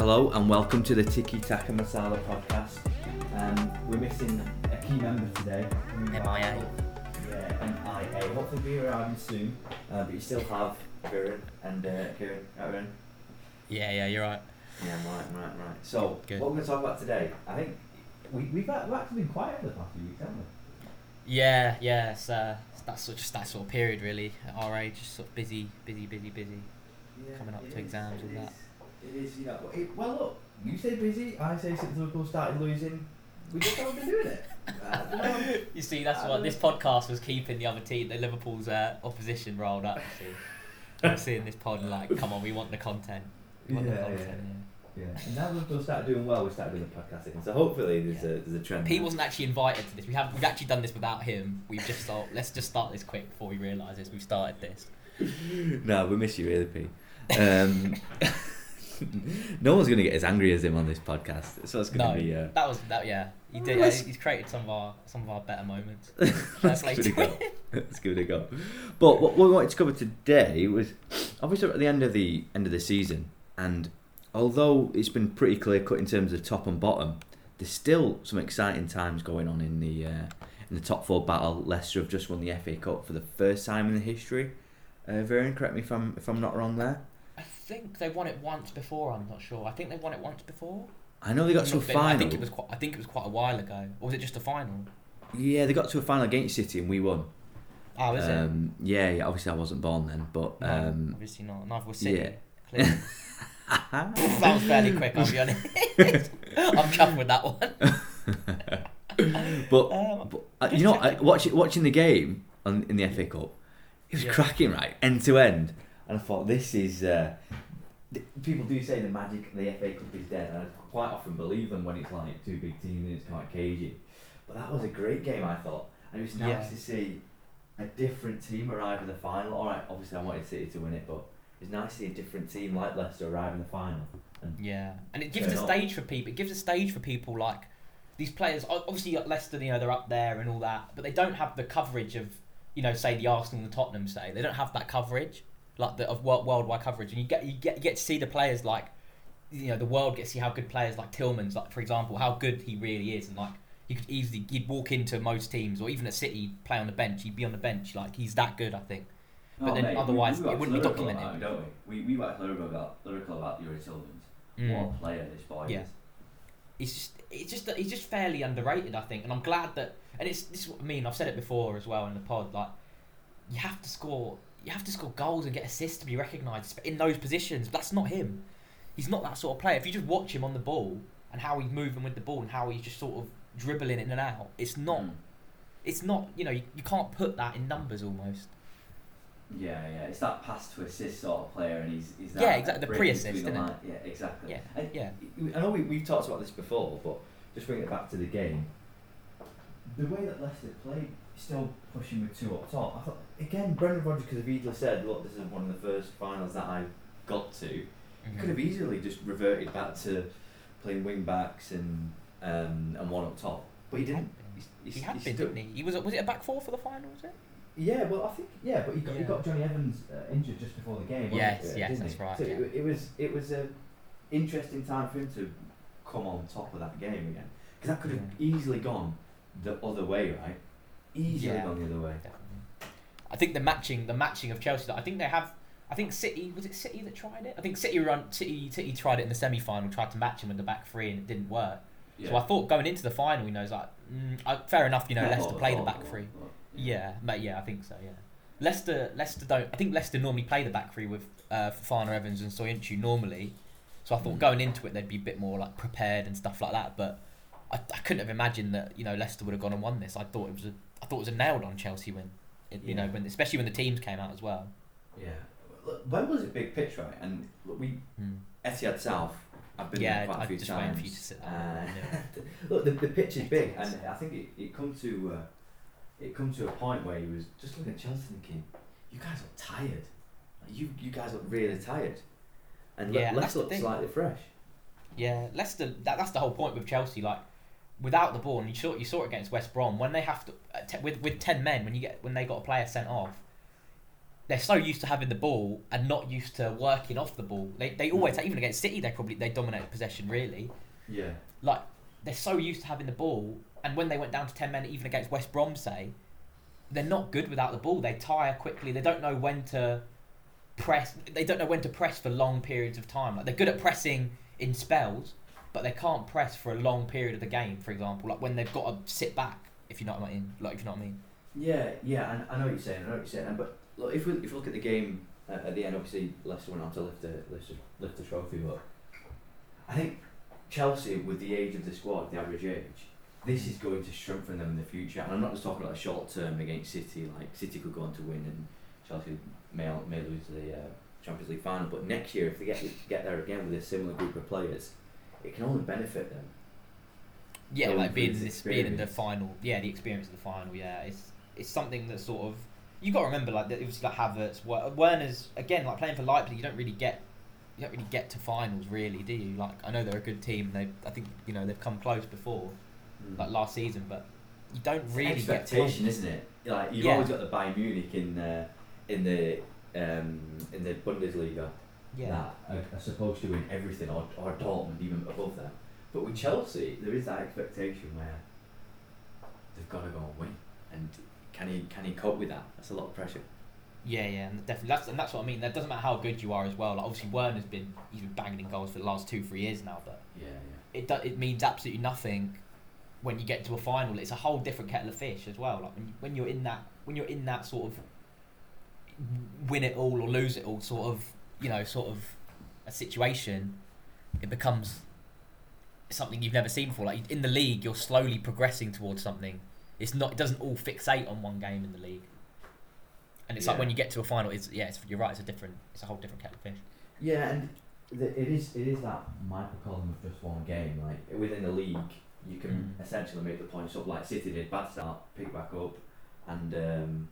Hello and welcome to the Tiki Taka Masala podcast. Um, we're missing a key member today. MIA. Yeah, MIA. Hopefully be arriving soon. Uh, but you still have Viren and uh, Kieran. Aaron. Yeah, yeah, you're right. Yeah, right, right, right. So, Good. what we're going to talk about today, I think we, we've, act- we've actually been quiet for the past few weeks, haven't we? Yeah, yeah. It's, uh, that's sort just that sort of period really at our age, just sort of busy, busy, busy, busy. Yeah, Coming up to is, exams and that. is, It is, you know. It, well, look, you say busy. I say since Liverpool started losing, we just haven't been doing it. Uh, I don't know. You see, that's what this podcast was keeping the other team, the Liverpool's uh, opposition rolled up. See, I'm seeing this pod and like, come on, we want the content. We want the content. Yeah, and now Liverpool started doing well. We started doing the podcast again, so hopefully there's Yeah. a there's a trend. He wasn't actually invited to this. We have we've actually done this without him. We've just thought let's just start this quick before we realise this. We've started this. no, we miss you really, Pete. Um, no one's gonna get as angry as him on this podcast, so it's gonna No, be. Uh, that was that. Yeah, he did. Let's- he's created some of our some of our better moments. Let's give it a to go. Let's give it a go. But what we wanted to cover today was obviously at the end of the end of the season, and although it's been pretty clear cut in terms of top and bottom, there's still some exciting times going on in the uh, in the top four battle. Leicester have just won the FA Cup for the first time in the history. Uh, correct me if I'm if I'm not wrong there. I think they won it once before. I'm not sure. I think they won it once before. I know they got I'm to a bit- final. I think it was quite. I think it was quite a while ago. Or was it just a final? Yeah, they got to a final against City and we won. Oh, is it? um, Yeah, yeah. Obviously, I wasn't born then, but No, um, obviously not. Neither was City. yeah. That was fairly quick. I'll be honest. I'm chuffed with that one. but, Um, but uh, you know, I, watching watching the game on, in the FA Cup, it was Yeah. cracking right end to end, and I thought this is. Uh, th- people do say the magic of the FA Cup is dead, and I quite often believe them when it's like two big teams and it's quite cagey. But that was a great game, I thought, and it was nice Yeah. to see a different team arrive in the final. All right, obviously I wanted City to win it, but it's nice to see a different team like Leicester arrive in the final. And Yeah, and it gives a stage for people. It gives a stage for people like these players. Obviously, Leicester, you know, they're up there and all that, but they don't have the coverage of, you know, say the Arsenal and the Tottenham. Say they don't have that coverage, like the of world, worldwide coverage, and you get you get you get to see the players like, you know, the world gets to see how good players like Tielemans, like for example, how good he really is, and like you could easily you'd walk into most teams or even at City play on the bench, he'd be on the bench, like he's that good, I think. But then otherwise, it wouldn't be documented. don't we? We, we wax lyrical about, lyrical about Youri Tielemans. Mm. What a player this boy Yeah. is. he's just it's just he's just fairly underrated, I think, and I'm glad that. And it's this is what I mean. I've said it before as well in the pod. Like you have to score, you have to score goals and get assists to be recognised in those positions. But that's not him. He's not that sort of player. If you just watch him on the ball and how he's moving with the ball and how he's just sort of dribbling in and out, it's not. Mm. It's not. You know, you, you can't put that in numbers almost. Yeah, yeah, it's that pass to assist sort of player, and he's, he's that Yeah, exactly, the pre-assist, innit? line- Yeah, exactly. Yeah, And yeah. I know we, we've talked about this before, but just bring it back to the game. The way that Leicester played, still pushing with two up top. I thought again, Brendan Rodgers could have easily said, "Look, this is one of the first finals that I got to." He Mhm. could have easily just reverted back to playing wing backs and um, and one up top, but he didn't. He's- he's- He had he's been, still- didn't he? He was. Was it a back four for the final? Was it? Yeah, well, I think yeah, but he got, he got Jonny Evans uh, injured just before the game. Yes, it, yes, that's he? right, So yeah. it, it was it was a interesting time for him to come on top of that game again because that could have easily gone the other way, right? Easily Yeah. gone the other way. Definitely. I think the matching, the matching of Chelsea. I think they have. I think City was it City that tried it. I think City run City City tried it in the semi final, tried to match him with the back three, and it didn't work. So I thought going into the final, you know, it's like mm, fair enough. You know, Yeah, Leicester play the back three. Yeah, but yeah, I think so. Yeah, Leicester Leicester don't. I think Leicester normally play the back three with uh, Fofana Evans and Soyuncu normally. So I thought Mm. going into it they'd be a bit more like prepared and stuff like that. But I, I couldn't have imagined that you know Leicester would have gone and won this. I thought it was a I thought it was a nailed on Chelsea win. It, You know, when especially when the teams came out as well. Yeah. Look, Wembley's a big pitch, right? And look, we Etihad South. I've been Yeah, there quite a few just times. for you to sit down Uh, look, the, the pitch is big, and I think it, it come to uh, it come to a point where he was just looking at Chelsea thinking, "You guys look tired. Like, you you guys look really tired." And Yeah, Le- and let's look slightly fresh. Yeah, Leicester. That, that's the whole point with Chelsea. Like, without the ball, and you saw you saw it against West Brom when they have to uh, with with ten men when you get when they got a player sent off. they're so used to having the ball and not used to working off the ball. They they always even against City they probably they dominate possession really. Yeah. Like they're so used to having the ball, and when they went down to ten men, even against West Brom, say, they're not good without the ball. They tire quickly. They don't know when to press. They don't know when to press for long periods of time. Like they're good at pressing in spells, but they can't press for a long period of the game. For example, like when they've got to sit back. If you know what I mean. Like if you know what I mean. Yeah, yeah, and I know what you're saying. I know what you're saying. But look, if we if we look at the game uh, at the end, obviously Leicester went on to lift the lift, the- lift trophy, but I think Chelsea, with the age of the squad, the average age, this is going to strengthen them in the future. And I'm not just talking about a short term against City. Like City could go on to win, and Chelsea may may lose the uh, Champions League final. But next year, if they get get there again with a similar group of players, it can only benefit them. Yeah, Going like being this being in the final. Yeah, the experience of the final. Yeah, it's it's something that sort of you got to remember. Like that it was like Havertz, Wer- Werner's again like playing for Leipzig. You don't really get you don't really get to finals, really, do you? Like I know they're a good team. They I think you know they've come close before, like last season, but you don't It's really get expectation, isn't it? Like you've Yeah. always got the Bayern Munich in uh, in the um, in the Bundesliga Yeah, that are, are supposed to win everything, or or Dortmund even above them. But with Chelsea, there is that expectation where they've got to go and win, and can he can he cope with that? That's a lot of pressure. yeah, yeah, and definitely that's and that's what I mean. That doesn't matter how good you are as well. Like obviously Werner's been he's been banging in goals for the last two three years now, but Yeah, yeah. it do, it means absolutely nothing when you get to a final. It's a whole different kettle of fish as well. Like when you, when you're in that when you're in that sort of win it all or lose it all sort of you know sort of a situation, it becomes something you've never seen before. Like in the league, you're slowly progressing towards something. It's not. It doesn't all fixate on one game in the league. And it's like when you get to a final, it's yeah, it's, you're right. It's a different. It's a whole different kettle of fish. Yeah, and the, it is it is that microcosm of just one game. Like within the league, you can Mm. essentially make the points up. Like City did, bad start, pick back up, and um,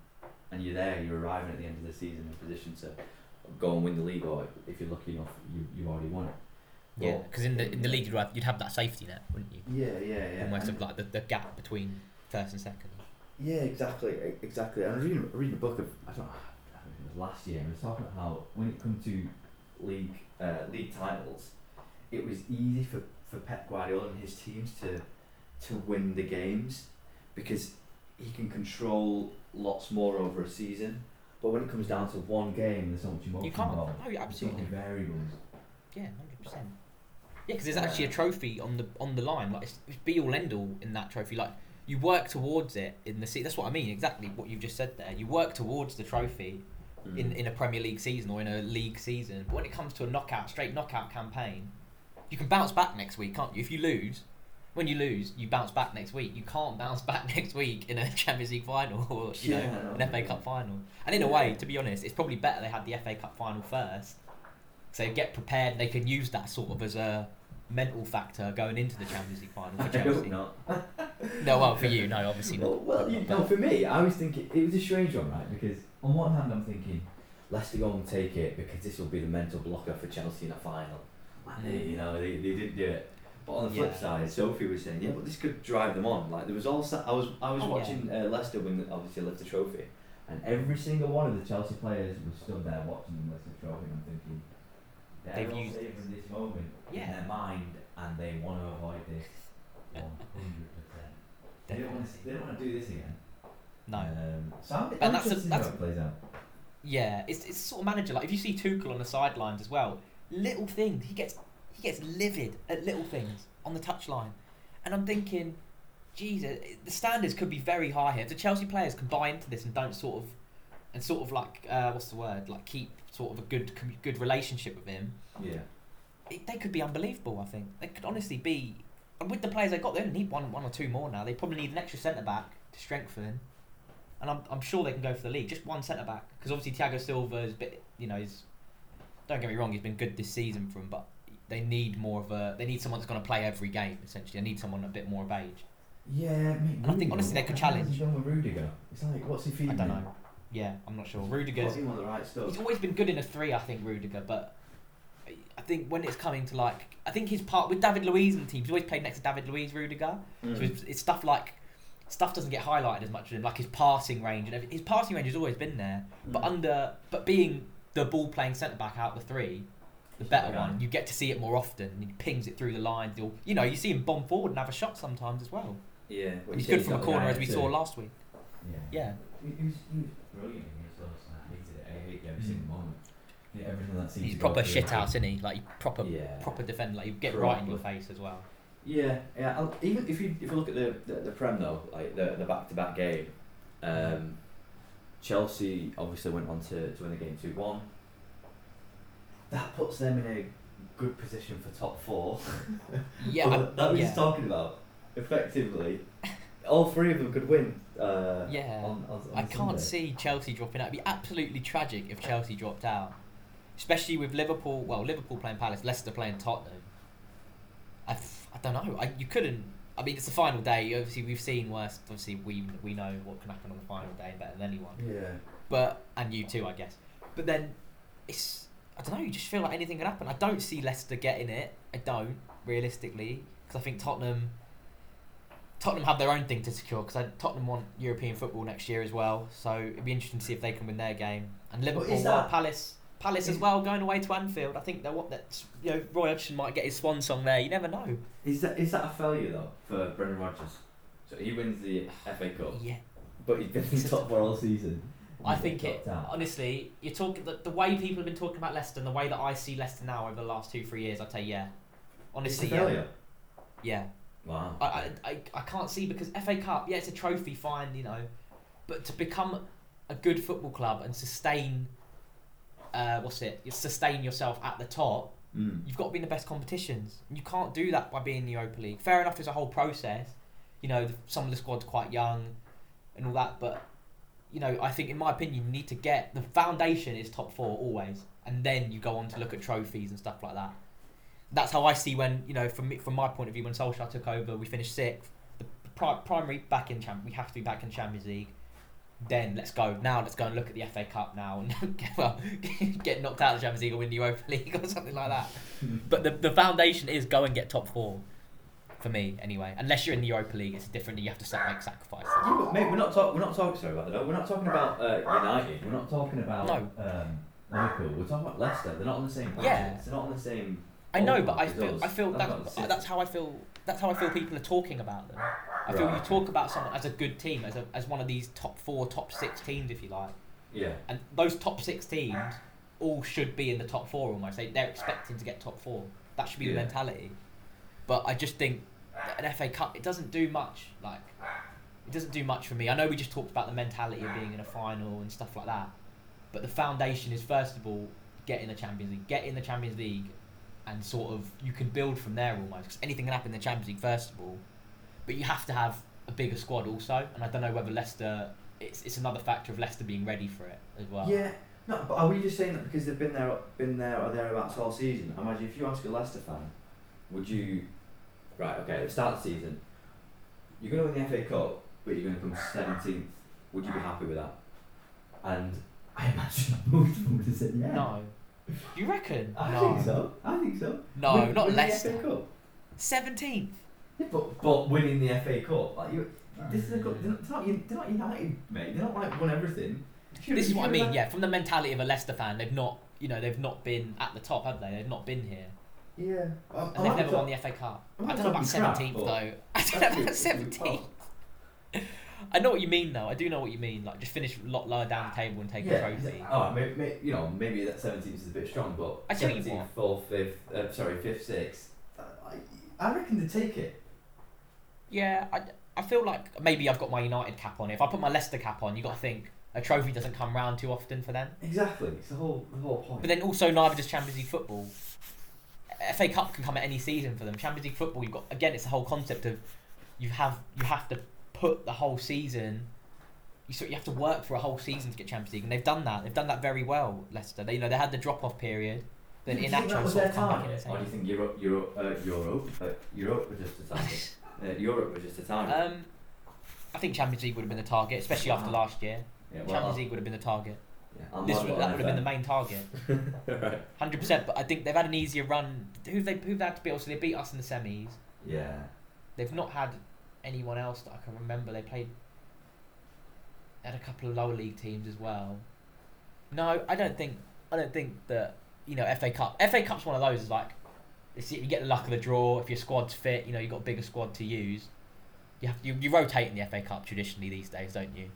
and you're there. You're arriving at the end of the season in position to go and win the league, or if you're lucky enough, you you already won it. Yeah, because in the in the league you'd have, you'd have that safety net, wouldn't you? Yeah, yeah, yeah. almost and- of like the, the gap between first and second. Yeah, exactly, exactly. And I was reading, reading a book of I don't know, I think it was last year, and it was talking about how when it comes to league uh, league titles, it was easy for, for Pep Guardiola and his teams to to win the games because he can control lots more over a season. But when it comes down to one game, there's so much emotion You can't. involved. No, you're so absolutely. many variables. Yeah, hundred percent. Yeah, because there's actually a trophy on the on the line. Like it's, it's be all end all in that trophy. Like you work towards it in the se- That's what I mean. Exactly what you've just said there. You work towards the trophy in, Mm. in a Premier League season or in a league season. But when it comes to a knockout, straight knockout campaign, you can bounce back next week, can't you? If you lose, when you lose, you bounce back next week. You can't bounce back next week in a Champions League final or you Yeah, know an FA Cup final. And in a way, to be honest, it's probably better they had the FA Cup final first, so they get prepared. and They can use that sort of as a mental factor going into the Champions League final for I Chelsea. hope not. No, well, for you, no, obviously Well, not. well you, no, for me, I was thinking it was a strange one, right? Because on one hand, I'm thinking Leicester go and take it because this will be the mental blocker for Chelsea in a final. And they, mm. you know, they, they didn't do it. But on the flip Yeah. side, Sophie was saying, yeah, but this could drive them on. Like there was also, I was, I was Oh, yeah. watching uh, Leicester win, obviously lift the trophy, and every single one of the Chelsea players was stood there watching them lift the trophy, and I'm thinking, they're They've all used- savouring this moment yeah. in their mind, and they want to avoid this 100. percent They don't want to. They don't want to do this again. No. Um, so I'm, And I'm that's a- that's- how it plays out. Yeah, it's it's sort of manager like if you see Tuchel on the sidelines as well, little things he gets he gets livid at little things on the touchline, and I'm thinking, Jesus, the standards could be very high here. If the Chelsea players can buy into this and don't sort of, and sort of like uh, what's the word like keep sort of a good good relationship with him, Yeah. it, they could be unbelievable. I think they could honestly be. And with the players they got, they only need one one or two more now. They probably need an extra centre back to strengthen. And I'm, I'm sure they can go for the league. Just one centre back, because obviously Thiago Silva is a bit, you know, he's don't get me wrong, he's been good this season for them, but they need more of a. They need someone that's going to play every game. Essentially, they need someone a bit more of age. Yeah, I mean, And I think honestly they could the hell has challenge. done with Rudiger? It's like, what's he feeding? I don't know. Yeah, I'm not sure. Put Rudiger's him on the right stuff. He's always been good in a three, I think, Rudiger, but I think when it's coming to like, I think his part with David Luiz and the team, he's always played next to David Luiz, Rudiger. So Mm. it's, it's stuff like stuff doesn't get highlighted as much as him. Like his passing range and everything. His passing range has always been there, but Mm. under but being the ball playing centre back out of the three, the better Yeah. one, you get to see it more often. And he pings it through the lines. He'll, you know, you see him bomb forward and have a shot sometimes as well. Yeah, And he's good from a corner as we saw last week. Yeah. Yeah. He, he was, he was brilliant against us. and I hated it. I hate every single moment. Yeah, everything that seems He's proper shit him. house, isn't he? Like proper Yeah. proper defender. Like you get right in your face as well. Yeah, yeah. I'll- Even if you if you look at the the, the Prem though, like the the back to back game, um, Chelsea obviously went on to, to win the game two one. That puts them in a good position for top four. Yeah, I, that was yeah. just talking about. Effectively, all three of them could win. Uh, Yeah. On, on, on I can't see Chelsea dropping out. It'd be absolutely tragic if Chelsea dropped out, especially with Liverpool. Well, Liverpool playing Palace, Leicester playing Tottenham. I, f- I don't know. I, you couldn't. I mean, it's the final day. Obviously, we've seen worse. Obviously, we we know what can happen on the final day better than anyone. Yeah. But and you too, I guess. But then it's I don't know. You just feel like anything can happen. I don't see Leicester getting it. I don't realistically because I think Tottenham. Tottenham have their own thing to secure because Tottenham want European football next year as well. So it'd be interesting to see if they can win their game. And Liverpool, well, Palace, Palace as well going away to Anfield. I think they want that. You know, Roy Hodgson might get his swan song there. You never know. Is that is that a failure though for Brendan Rodgers? So he wins the FA Cup, Yeah, but he's been in top four all season. I think it. out. Honestly, you're talking the, the way people have been talking about Leicester and the way that I see Leicester now over the last two three years. I'd say yeah. Honestly, yeah. Yeah. Wow. I, I, I, I can't see because FA Cup, yeah, it's a trophy, fine, you know, but to become a good football club and sustain, uh, what's it? You sustain yourself at the top. Mm. You've got to be in the best competitions. You can't do that by being in the Europa League. Fair enough, there's a whole process. You know, the, some of the squad's quite young, and all that, but you know, I think in my opinion, you need to get the foundation is top four always, and then you go on to look at trophies and stuff like that. That's how I see when you know, from from my point of view, when Solskjaer took over, we finished sixth. The pri- primary back in champ, we have to be back in Champions League. Then let's go. Now let's go and look at the FA Cup now and get, well, get knocked out of the Champions League or win the Europa League or something like that. Hmm. But the the foundation is go and get top four. For me, anyway. Unless you're in the Europa League, it's different. And you have to start make sacrifices. Yeah, but mate, we're not talking. We're not talking. Sorry about that. We're not talking about uh, United. We're not talking about No. um, Liverpool. We're talking about Leicester. They're not on the same. Bracket. Yeah. They're not on the same. I know, but I feel. I feel That's that, the that's how I feel. That's how I feel. People are talking about them. I feel you talk about someone as a good team, as a, as one of these top four, top six teams, if you like. Yeah. And those top six teams all should be in the top four almost. They, they're expecting to get top four. That should be the Yeah. mentality. But I just think an FA Cup, it doesn't do much. Like, it doesn't do much for me. I know we just talked about the mentality of being in a final and stuff like that. But the foundation is, first of all, get in the Champions League. Get in the Champions League and sort of, you can build from there almost because anything can happen in the Champions League, first of all. But you have to have a bigger squad also. And I don't know whether Leicester, it's, it's another factor of Leicester being ready for it as well. Yeah. No, but are we just saying that because they've been there, been there or thereabouts all season? I imagine if you ask a Leicester fan, would you, right? Okay, the start of the season, you're going to win the FA Cup, but you're going to come seventeenth. Would you be happy with that? And I imagine most of them would have said yeah. No. Do you reckon? I no. think so. I think so. No, Win- not winning Leicester. The FA Cup. Seventeenth. Yeah, but but winning the FA Cup, like you, this is a cup. They're not, they're not, they're not United, mate. They're not like won everything. Should- This is what I mean. have- Yeah, from the mentality of a Leicester fan, they've not, you know, they've not been at the top, have they? They've not been here, Yeah. I'm, and they've never won the FA Cup. I'm I don't know about talking crap, seventeenth though. I don't know about seventeenth. I know what you mean though. I do know what you mean. Like just finish a lot lower down the table and take yeah. a trophy. Oh, maybe, maybe, you know, maybe that 17th is a bit strong, but I see you 17th, 4th, 5th, uh, sorry, 5th, 6th. uh, I, I reckon they take it. Yeah, I, I feel like maybe I've got my United cap on. If I put my Leicester cap on, you got to think a trophy doesn't come round too often for them. Exactly. It's the whole, the whole point. But then also neither does Champions League football. FA Cup can come at any season for them. Champions League football, you've got again, it's the whole concept of you have you have to put the whole season. You sort you have to work for a whole season to get Champions League, and they've done that. They've done that very well, Leicester. They you know they had the drop off period. Then do you think that was sort their of come back in target? and Or do you think Europe, Europe, uh, Europe, uh, Europe was just a target? uh, Europe was just a target. Um, I think Champions League would have been the target, especially after last year. yeah, well, Champions League would have been the target. Yeah, I'm This would, that would have been the main target. right. Hundred percent. But I think they've had an easier run. Who they who've they had to beat? So they beat us in the semis. Yeah. They've not had anyone else that I can remember. They played. Had a couple of lower league teams as well. No, I don't think. I don't think that you know FA Cup. FA Cup's one of those. Is like, it's, you get the luck of the draw. If your squad's fit, you know you've got a bigger squad to use. You have you, you rotate in the FA Cup traditionally these days, don't you?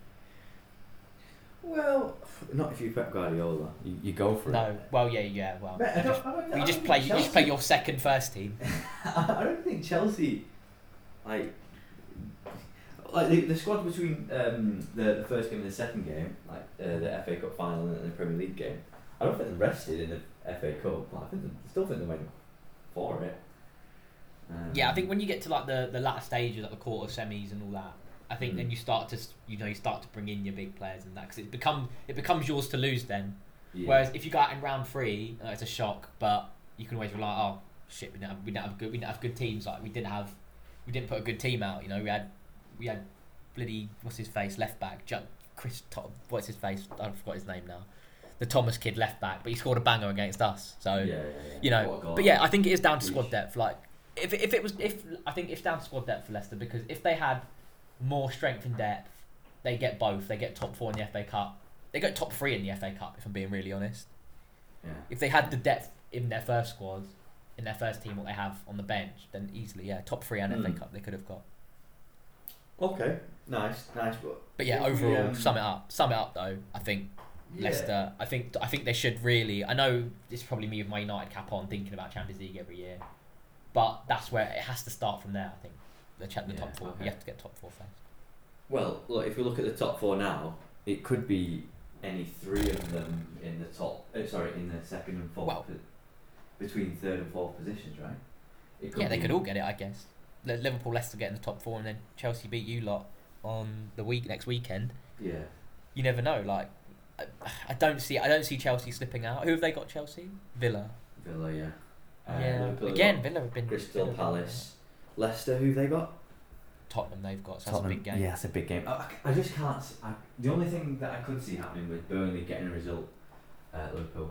Well, not if you're Pep Guardiola. You, you go for it. No. Well, yeah, yeah. Well, But I you don't- just, I don't- I you don't just think play. You just play your second first team. I don't think Chelsea, like, like the, the squad between um, the, the first game and the second game, like uh, the FA Cup final and the Premier League game. I don't think they rested in the FA Cup. But I think they, still think they went for it. Um, Yeah, I think when you get to like the the latter stages, like the quarter semis and all that, I think Mm. then you start to you know you start to bring in your big players and that because it become it becomes yours to lose then. yeah. Whereas if you go out in round three, uh, it's a shock, but you can always rely. Oh shit, we didn't have, we didn't have good we didn't have good teams. Like we didn't have we didn't put a good team out. You know we had we had bloody what's his face left back Ju- Chris Tom, what's his face I forgot his name now. The Thomas kid left back, but he scored a banger against us. So yeah, yeah, you know. But yeah, I think it is down to squad depth. Like, if if it was if I think it's down to squad depth for Leicester because if they had more strength and depth, they get both. They get top four in the FA Cup. They get top three in the FA Cup. If I'm being really honest, yeah. if they had the depth in their first squad, in their first team, what they have on the bench, then easily, yeah, top three and FA Mm. Cup they could have got. Okay, nice, nice. But But yeah, overall, um, sum it up. Sum it up though. I think yeah. Leicester. I think I think they should really. I know this is probably me with my United cap on, thinking about Champions League every year, but that's where it has to start from there. I think the cha- the Yeah, top four. okay. You have to get top four first. Well, look, if we look at the top four now, it could be any three of them in the top. Uh, sorry, in the second and fourth. Well- po- between third and fourth positions, right? It Yeah, they be- could all get it, I guess. Le- Liverpool, Leicester get in the top four, and then Chelsea beat you lot on the week next weekend. Yeah. You never know. Like, I, I don't see I don't see Chelsea slipping out. Who have they got? Chelsea, Villa. Villa, yeah. Uh, yeah. Liverpool Again, Villa have been Crystal Villa have been- Palace, Leicester. who've they got? Tottenham. They've got. So that's a big game. Yeah, that's a big game. I, I- I just can't. s- I, the only thing that I could see happening with Burnley getting a result at Liverpool,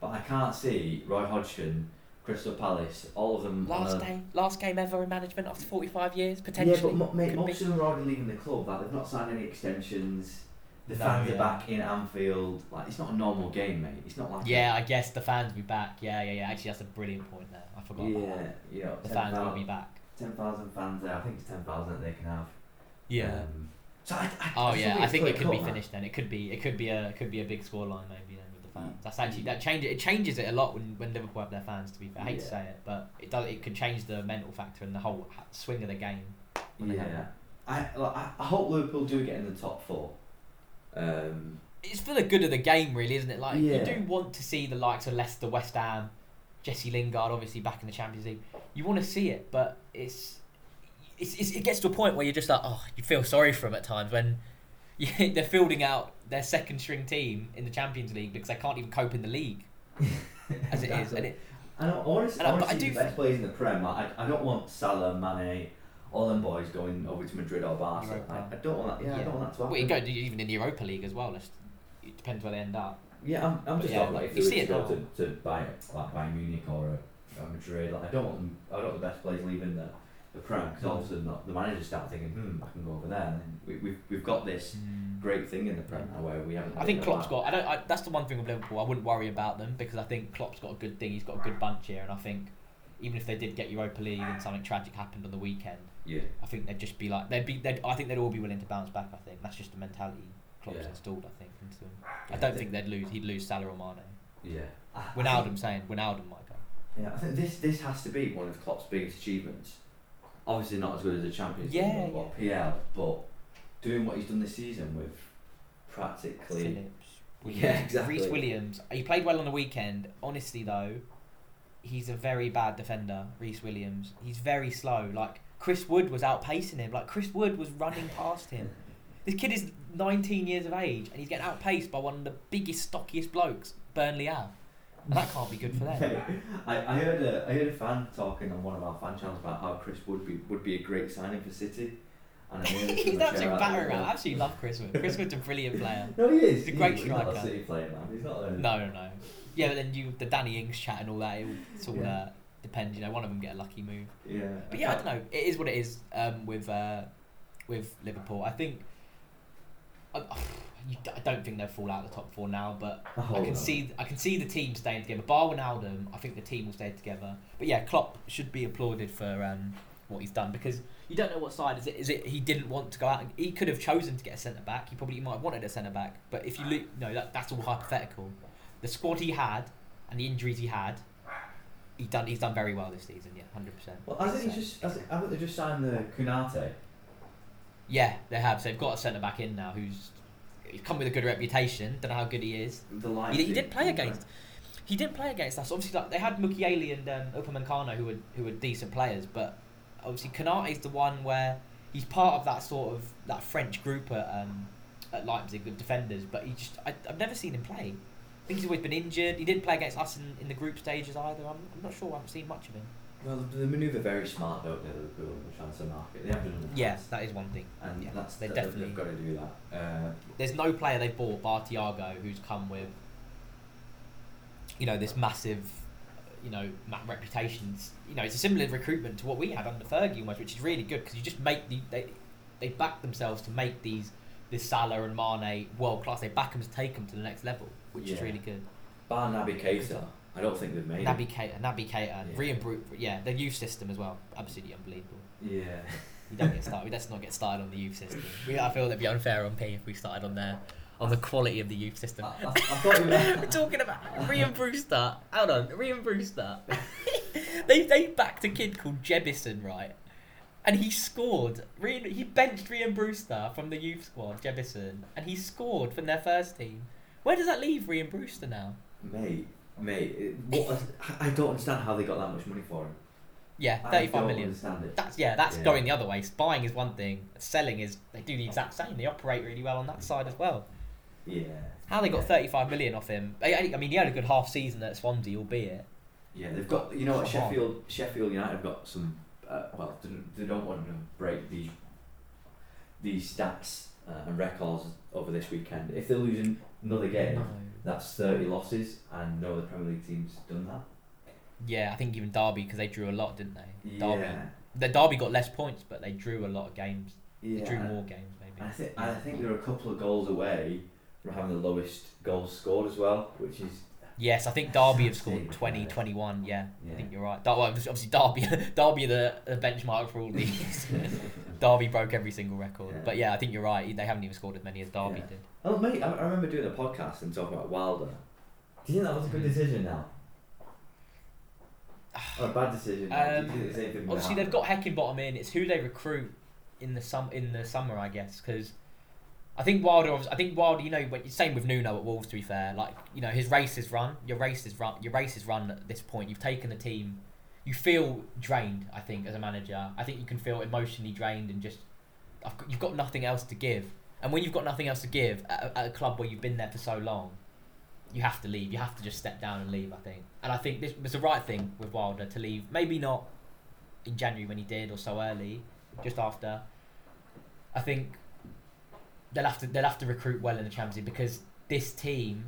but I can't see Roy Hodgson, Crystal Palace, all of them. Last a- game, last game ever in management after forty five years potentially. Yeah, but mo- mate, Could most be. of them are already leaving the club. Like they've not signed any extensions. The No, fans yeah. are back in Anfield. Like it's not a normal game, mate. It's not like Yeah, I guess the fans will be back. Yeah, yeah, yeah. Actually, that's a brilliant point there. I forgot. about yeah, that. you know, The 10,000 fans will be back. 10,000 fans there. I think it's ten thousand that they can have. Yeah. Um, so I, I, oh I yeah, I think it could be finished then. It could be. It could be a. It could be a big scoreline maybe then with the fans. Mm. That's actually that changes. It changes it a lot when, when Liverpool have their fans. To be fair, I hate to say it, but it does. It could change the mental factor and the whole swing of the game. when they have Yeah. I, like, I I hope Liverpool do get in the top four. Um, It's for the good of the game, really, isn't it? Like Yeah. you do want to see the likes of Leicester, West Ham, Jesse Lingard, obviously back in the Champions League. You want to see it, but it's, it's, it's it gets to a point where you're just like, oh, you feel sorry for them at times when you, they're fielding out their second string team in the Champions League because they can't even cope in the league as it is, and it, I, want to, And I- but I see do the best players in the Prem. I, I don't want Salah, Mane, all them boys going over to Madrid or Barca. I, I don't want that. Yeah, I don't want that to happen. well, you go even in the Europa League as well. It depends where they end up. Yeah, I'm, I'm But just yeah, like if you see it to, to buy like Bayern Munich or a, a Madrid, like I don't want them. I don't want the best players leaving the the Prem because all of a sudden the- the managers start thinking, hmm, I can go over there. And we, we've we've got this great thing in the Prem now where we haven't. I think really Klopp's got got. I don't. I, that's the one thing with Liverpool. I wouldn't worry about them because I think Klopp's got a good thing. He's got a good bunch here, and I think even if they did get Europa League and something tragic happened on the weekend. Yeah, I think they'd just be like they'd be. They'd, I think they'd all be willing to bounce back. I think that's just the mentality Klopp's Yeah. installed. I think into them. I don't they- think they'd lose. He'd lose Salah or Mane. yeah. I- I Wijnaldum saying Wijnaldum might go. Yeah, I think this this has to be one of Klopp's biggest achievements. Obviously, not as good as the Champions Yeah, League or PL, but doing what he's done this season with practically. Phillips. Yeah, exactly. Rhys Williams. He played well on the weekend. Honestly, though, he's a very bad defender. Rhys Williams. He's very slow. Like Chris Wood was outpacing him. Like Chris Wood was running past him. This kid is 19 years of age and he's getting outpaced by one of the biggest, stockiest blokes Burnley have. That can't be good for them. I, I heard a I heard a fan talking on one of our fan channels about how Chris would be would be a great signing for City. And I he's from an a out. I absolutely love Chris Wood. Chris Wood's a brilliant player. No, he is. He's a great he's not a striker. City player, man. He's not. A, No, no, no. Yeah, but then you the Danny Ings chat and all that. It's all Yeah. uh, depends. You know, one of them get a lucky move. Yeah. But yeah, I don't know. It is what it is um, with uh, with Liverpool. I think. I, you- I don't think they'll fall out of the top four now, but I I can not. see I can see the team staying together. Bar Wijnaldum, I think the team will stay together. But yeah, Klopp should be applauded for um, what he's done because you don't know what side is it. Is it he didn't want to go out? He could have chosen to get a centre back. He probably might have wanted a centre back. But if you look, no, that, that's all hypothetical. The squad he had and the injuries he had, he done he's done very well this season. Yeah, hundred percent. Well, I think he's just. I think, haven't they just signed the Konate? Yeah, they have. So they've got a centre back in now who's he's come with a good reputation. Don't know how good he is. The. He, he did play against. He didn't play against us. Obviously, like they had Mukiele and um, Upamecano who were who were decent players, but obviously Konate is the one where he's part of that sort of that French group at um, at Leipzig with defenders. But he just I, I've never seen him play. I think he's always been injured. He didn't play against us in, in the group stages either. I'm, I'm not sure. I haven't seen much of him. Well, the, the manoeuvre very smart, don't they? Liverpool in the transfer market. They have done it. in the Yeah, past. that is one thing. And yeah, that's they they definitely- They've got to do that. Uh, There's no player they bought, bar Thiago, who's come with, you know, this massive, you know, reputations. You know, it's a similar recruitment to what we had under Fergie almost, which is really good because you just make the they they back themselves to make these this Salah and Mane world class. They back them to take them to the next level, which is really good. bar Naby Keita, I don't think they've made. Naby it. Keita, Naby Keita, Yeah. Brute, yeah, the youth system as well, absolutely unbelievable. Yeah. We don't get started. Let's not get started on the youth system. We, I feel that'd be unfair on P if we started on there on the quality of the youth system. I, I, I thought you We're talking about Rian Brewster. Hold on, Rian Brewster. they they backed a kid called Jebbison, right? And he scored. Rian, he benched Rian Brewster from the youth squad, Jebbison, and he scored from their first team. Where does that leave Rian Brewster now? mate, mate, it, what, I don't understand how they got that much money for him. Yeah, I don't million. understand it. That's yeah, that's Yeah. going the other way. Buying is one thing. Selling is they do the exact same. They operate really well on that side as well. Yeah. How they got Yeah. thirty-five million off him? I, mean, he had a good half season at Swansea, albeit. Yeah, they've got. You know what? Come on. Sheffield, Sheffield United have got some. Uh, well, they don't- they don't want to break these these stats uh, and records over this weekend. If they're losing another game, No. That's thirty losses, and no other Premier League teams done that. Yeah, I think even Derby because they drew a lot, didn't they? Derby. Yeah. The Derby got less points, but they drew a lot of games. Yeah. They drew more games, maybe. I think I think they're a couple of goals away from having the lowest goals scored as well, which is Yes, I think Derby have scored insane, 20, yeah. 21, Yeah, Yeah. I think you're right. Dar- well, obviously Derby, Derby are the, the benchmark for all these. Derby broke every single record, Yeah. but yeah, I think you're right. They haven't even scored as many as Derby Yeah. did. Oh mate, I, I remember doing a podcast and talking about Wilder. Do you think that was a good decision now? or a bad decision? now? Do you Um, the Obviously, they've got Heckingbottom in. It's who they recruit in the sum in the summer, I guess, because I think Wilder. I think Wilder. You know, when- same with Nuno at Wolves. To be fair, like you know, his race is run. Your race is run. Your race is run at this point. You've taken the team. You feel drained. I think as a manager, I think you can feel emotionally drained and just got, you've got nothing else to give. And when you've got nothing else to give at at a club where you've been there for so long, you have to leave. You have to just step down and leave. I think, and I think this was the right thing with Wilder to leave. Maybe not in January when he did, or so early, just after. I think they'll have to they'll have to recruit well in the Champions League because this team,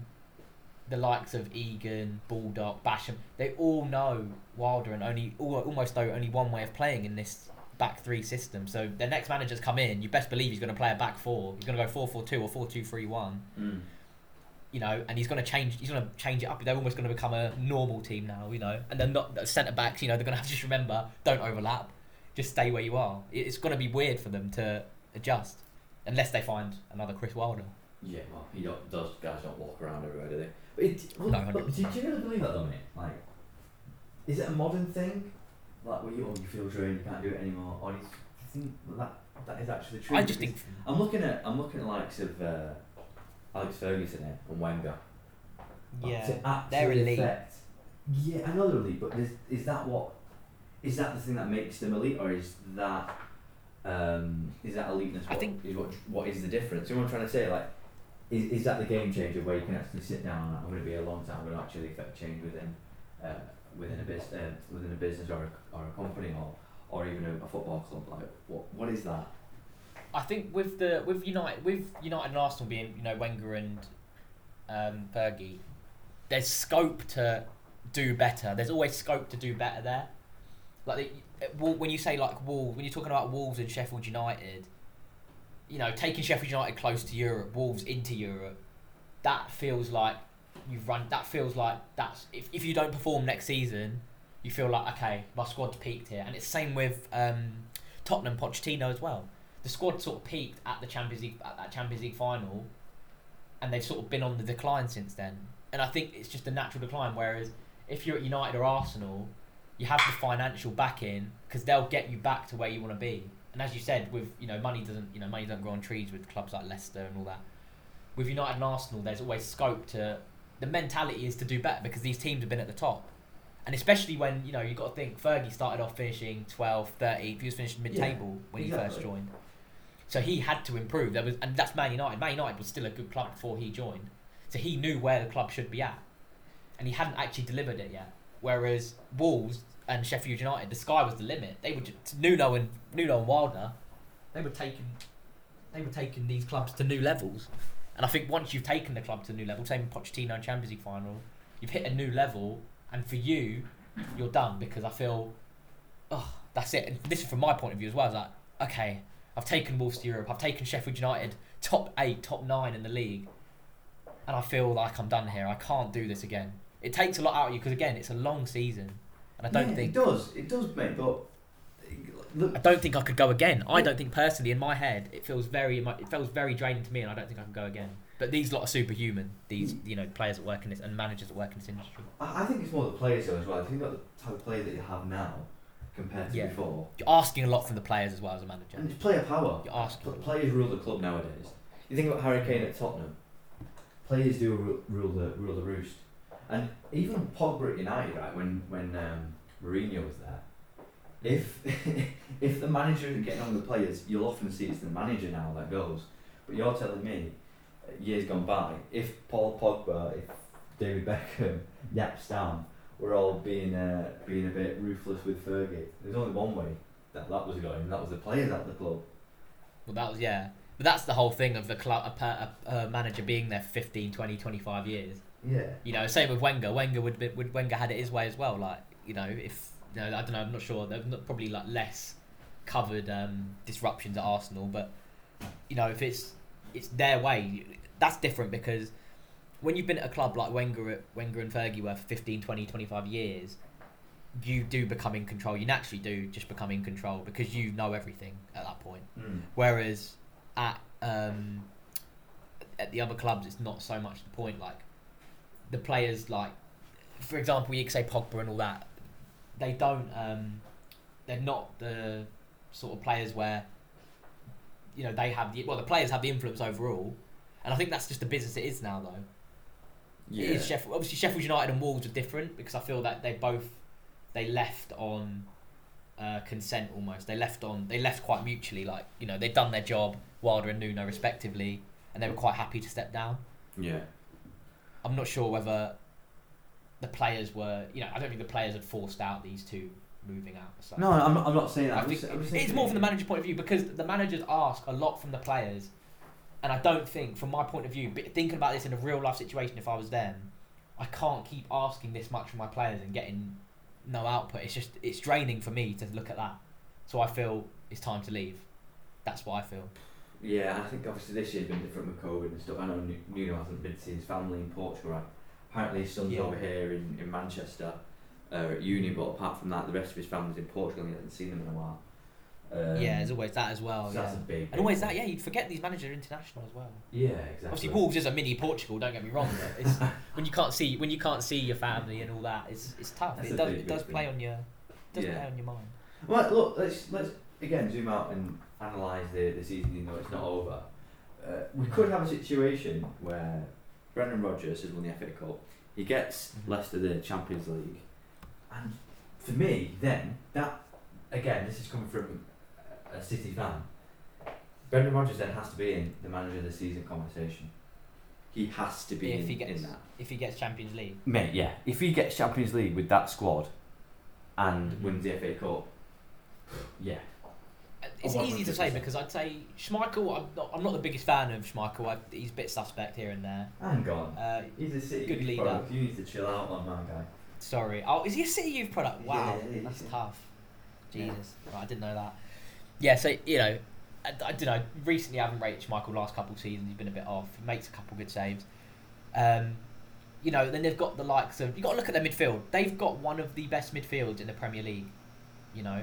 the likes of Egan, Baldock, Basham, they all know Wilder and only almost know only one way of playing in this back three system. So their next manager's come in, you best believe he's going to play a back four. He's going to go four four two or four two three one. Mm. You know, and he's going to change. He's going to change it up. They're almost going to become a normal team now. You know, and they're not centre backs. You know, they're going to have to just remember don't overlap. Just stay where you are. It's going to be weird for them to adjust unless they find another Chris Wilder. Yeah, well, he don't, those guys don't walk around everywhere, do they? But it, well, No, but 100%. do, do you really believe that, though, mate? Like, is it a modern thing? Like, where you, oh, you feel drained, you can't do it anymore, or do you think that that is actually true? I just think I'm looking at I'm looking at likes of uh, Alex Ferguson here and Wenger. yeah, they're elite. affect- Yeah, I know they're elite, but is, is that what is that the thing that makes them elite, or is that um, is that eliteness? I think- is what what is the difference? You know what I'm trying to say? Like, is, is that the game changer where you can actually sit down and I'm going to be a long time, I'm going to actually affect change within uh, within a business uh, within a business or a, or a company or or even a, a football club? Like, what what is that? I think with the with United with United and Arsenal being you know Wenger and um, Fergie, there's scope to do better. There's always scope to do better there. Like when you say like Wolves, when you're talking about Wolves and Sheffield United, you know, taking Sheffield United close to Europe, Wolves into Europe, that feels like you've run. That feels like that's if, if you don't perform next season, you feel like okay, my squad's peaked here, and it's same with um, Tottenham, Pochettino as well. The squad sort of peaked at the Champions League at that Champions League final, and they've sort of been on the decline since then. And I think it's just a natural decline. Whereas if you're at United or Arsenal, you have the financial backing because they'll get you back to where you want to be. And as you said, with you know money doesn't you know money doesn't grow on trees with clubs like Leicester and all that. With United and Arsenal, there's always scope to. The mentality is to do better because these teams have been at the top. And especially when, you know, you've got to think Fergie started off finishing 12th, 13th. He was finishing mid table when he first joined. So he had to improve. There was, and that's Man United. Man United was still a good club before he joined. So he knew where the club should be at. And he hadn't actually delivered it yet. Whereas Wolves and Sheffield United, the sky was the limit. They were just, Nuno and Nuno and Wilder, they were taking they were taking these clubs to new levels. And I think once you've taken the club to a new level, same Pochettino Champions League final, you've hit a new level, and for you, you're done because I feel, oh, that's it. And this is from my point of view as well. It's like, okay, I've taken Wolves to Europe, I've taken Sheffield United top eight, top nine in the league, and I feel like I'm done here. I can't do this again. It takes a lot out of you because again, it's a long season, and I don't yeah, think it does. It does, mate. But I don't think I could go again. I don't think personally in my head it feels very it feels very draining to me, and I don't think I can go again. But these lot are superhuman. These you know players that work in this and managers that work in this industry. I I think it's more the players though as well. If you think about the type of player that you have now compared to Yeah. before, You're asking a lot from the players as well as a manager. and it's player power. You're asking. Pl- Players rule the club nowadays. You think about Harry Kane at Tottenham. Players do rule, rule the rule the roost, and even Pogba at United, right? When when um, Mourinho was there, if if the manager isn't getting on with the players, you'll often see it's the manager now that goes. But you're telling me, uh, years gone by, if Paul Pogba, if David Beckham, Jaap Stam, were all being uh, being a bit ruthless with Fergie, there's only one way that that was going, and that was the players at the club. Well, that was yeah. But that's the whole thing of the club, a, a, a manager being there for 15, 20, 25 years. Yeah. You know, same with Wenger. Wenger would be, would Wenger had it his way as well. Like you know, if you know, I don't know, I'm not sure. There's not probably like less covered um, disruptions at Arsenal, but you know, if it's it's their way, that's different because when you've been at a club like Wenger, at, Wenger and Fergie were for 15, 20, 25 years, you do become in control. You naturally do just become in control because you know everything at that point. Mm. Whereas at um, at the other clubs, it's not so much the point. Like the players, like for example, you could say Pogba and all that. They don't. Um, they're not the sort of players where you know they have the well. The players have the influence overall, and I think that's just the business it is now, though. Yeah. It is Sheffield. Obviously, Sheffield United and Wolves are different because I feel that they both they left on uh, consent almost. They left on they left quite mutually. Like you know they'd done their job, Wilder and Nuno respectively, and they were quite happy to step down. Yeah. I'm not sure whether the players were you know I don't think the players had forced out these two moving out. So. No, I'm not, I'm not saying that. I I'm think just- I'm just it's thinking- more from the manager point of view because the managers ask a lot from the players, and I don't think, from my point of view, thinking about this in a real life situation, if I was them, I can't keep asking this much from my players and getting no output. It's just it's draining for me to look at that. So I feel it's time to leave. That's what I feel. Yeah, I think obviously this year's been different with COVID and stuff. I know Nuno hasn't been to see his family in Portugal, right? Apparently his son's Yeah. over here in, in Manchester uh, at uni, but apart from that, the rest of his family's in Portugal and he hasn't seen them in a while. Um, yeah, there's always that as well. so yeah. that's a big, And always that, yeah. You'd forget these managers are international as well. Yeah, exactly. Obviously, Wolves is a mini Portugal. Don't get me wrong, but it's when you can't see when you can't see your family and all that. It's it's tough. That's it does big, it does big play thing. on your does Yeah. play on your mind. Well, look, let's let's again zoom out and analyse the, the season. You know, it's not over. Uh, we could have a situation where Brendan Rodgers has won the FA Cup. He gets Mhm. Leicester the Champions League, and for me, then that again, this is coming from a City fan. Brendan Rodgers then has to be in the manager of the season conversation. He has to be If in, he gets in that. if he gets Champions League. Mate, yeah. If he gets Champions League with that squad and Mhm. wins the FA Cup, yeah. It's easy to say because I'd say Schmeichel. I'm not, I'm not the biggest fan of Schmeichel. I, he's a bit suspect here and there. Hang on. Uh, He's a City Good youth leader. product. You need to chill out on that guy. Sorry. Oh, is he a City Youth product? Wow, Yeah, yeah, that's yeah. tough. Yeah. Jesus, right, I didn't know that. Yeah, so you know, I, I don't know. Recently, I haven't rated Schmeichel last couple of seasons. He's been a bit off. He makes a couple good saves. Um, you know, then they've got the likes of. You got to look at their midfield. They've got one of the best midfields in the Premier League. You know,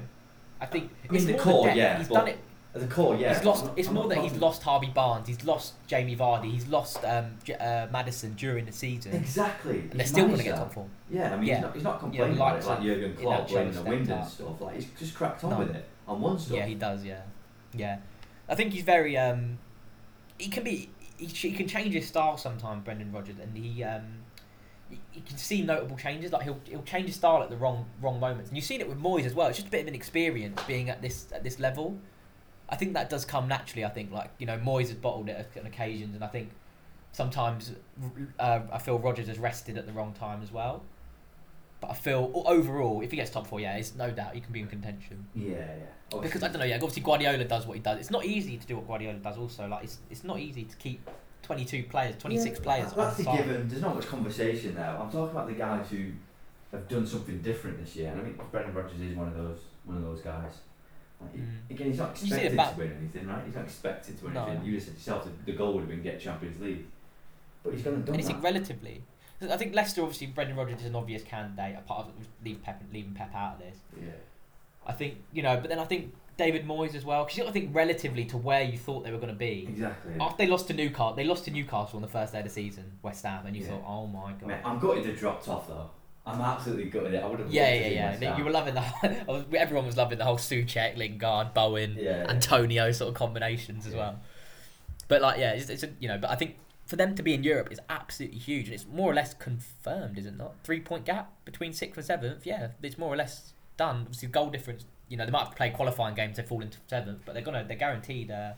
I think I mean, it's the core, depth. yeah, He's done it. At the core, yeah. he's lost. I'm it's I'm more that he's lost Harvey Barnes. He's lost Jamie Vardy. He's lost um, J- uh, Maddison during the season, Exactly. and they're He's still going to get top form. Yeah, I mean, Yeah. he's not, he's not Yeah, complaining the about it like Jurgen Klopp playing the wind and stuff. Like, he's just cracked on No. with it on one stuff. Yeah, he does. Yeah, yeah. I think he's very. Um, he can be. He, he can change his style sometimes, Brendan Rodgers, and he. Um, you- can see notable changes. Like he'll he'll change his style at the wrong wrong moments, and you've seen it with Moyes as well. It's just a bit of an experience being at this at this level. I think that does come naturally. I think like you know Moyes has bottled it on occasions, and I think sometimes uh, I feel Rodgers has rested at the wrong time as well. But I feel overall, if he gets top four, yeah, it's no doubt he can be in contention. Yeah, yeah. Obviously- Because I don't know, yeah, obviously Guardiola does what he does. It's not easy to do what Guardiola does. Also, like it's it's not easy to keep twenty two players, twenty six Yeah, players. That's on the side. given. There's not much conversation there. I'm talking about the guys who have done something different this year, and I think Brendan Rodgers is one of those one of those guys. Like, Mm. Again, he's not You see expected to win anything, right? He's not expected to win No. anything. You just said yourself that the goal would have been get Champions League, but he's gone and done And it's that. relatively. I think Leicester, obviously, Brendan Rodgers is an obvious candidate. Apart of leave Pep, leaving Pep out of this, yeah. I think you know. But then I think David Moyes as well, because you got to think relatively to where you thought they were going to be. Exactly. After they lost to Newcastle, they lost to Newcastle on the first day of the season, West Ham, and you Yeah. thought, oh my god. I'm gutted they dropped off though. I'm absolutely gutted. It. I would have. Yeah, yeah, yeah. You were loving the. I was- Everyone was loving the whole Soucek, Lingard, Bowen, Yeah. Antonio sort of combinations as Yeah. well. But like, yeah, it's, it's a, you know, but I think for them to be in Europe is absolutely huge, and it's more or less confirmed, is it not? Three point gap between sixth and seventh. Yeah, it's more or less done. Obviously, goal difference. You know, they might have to play qualifying games They fall into seventh, but they're gonna they're guaranteed uh,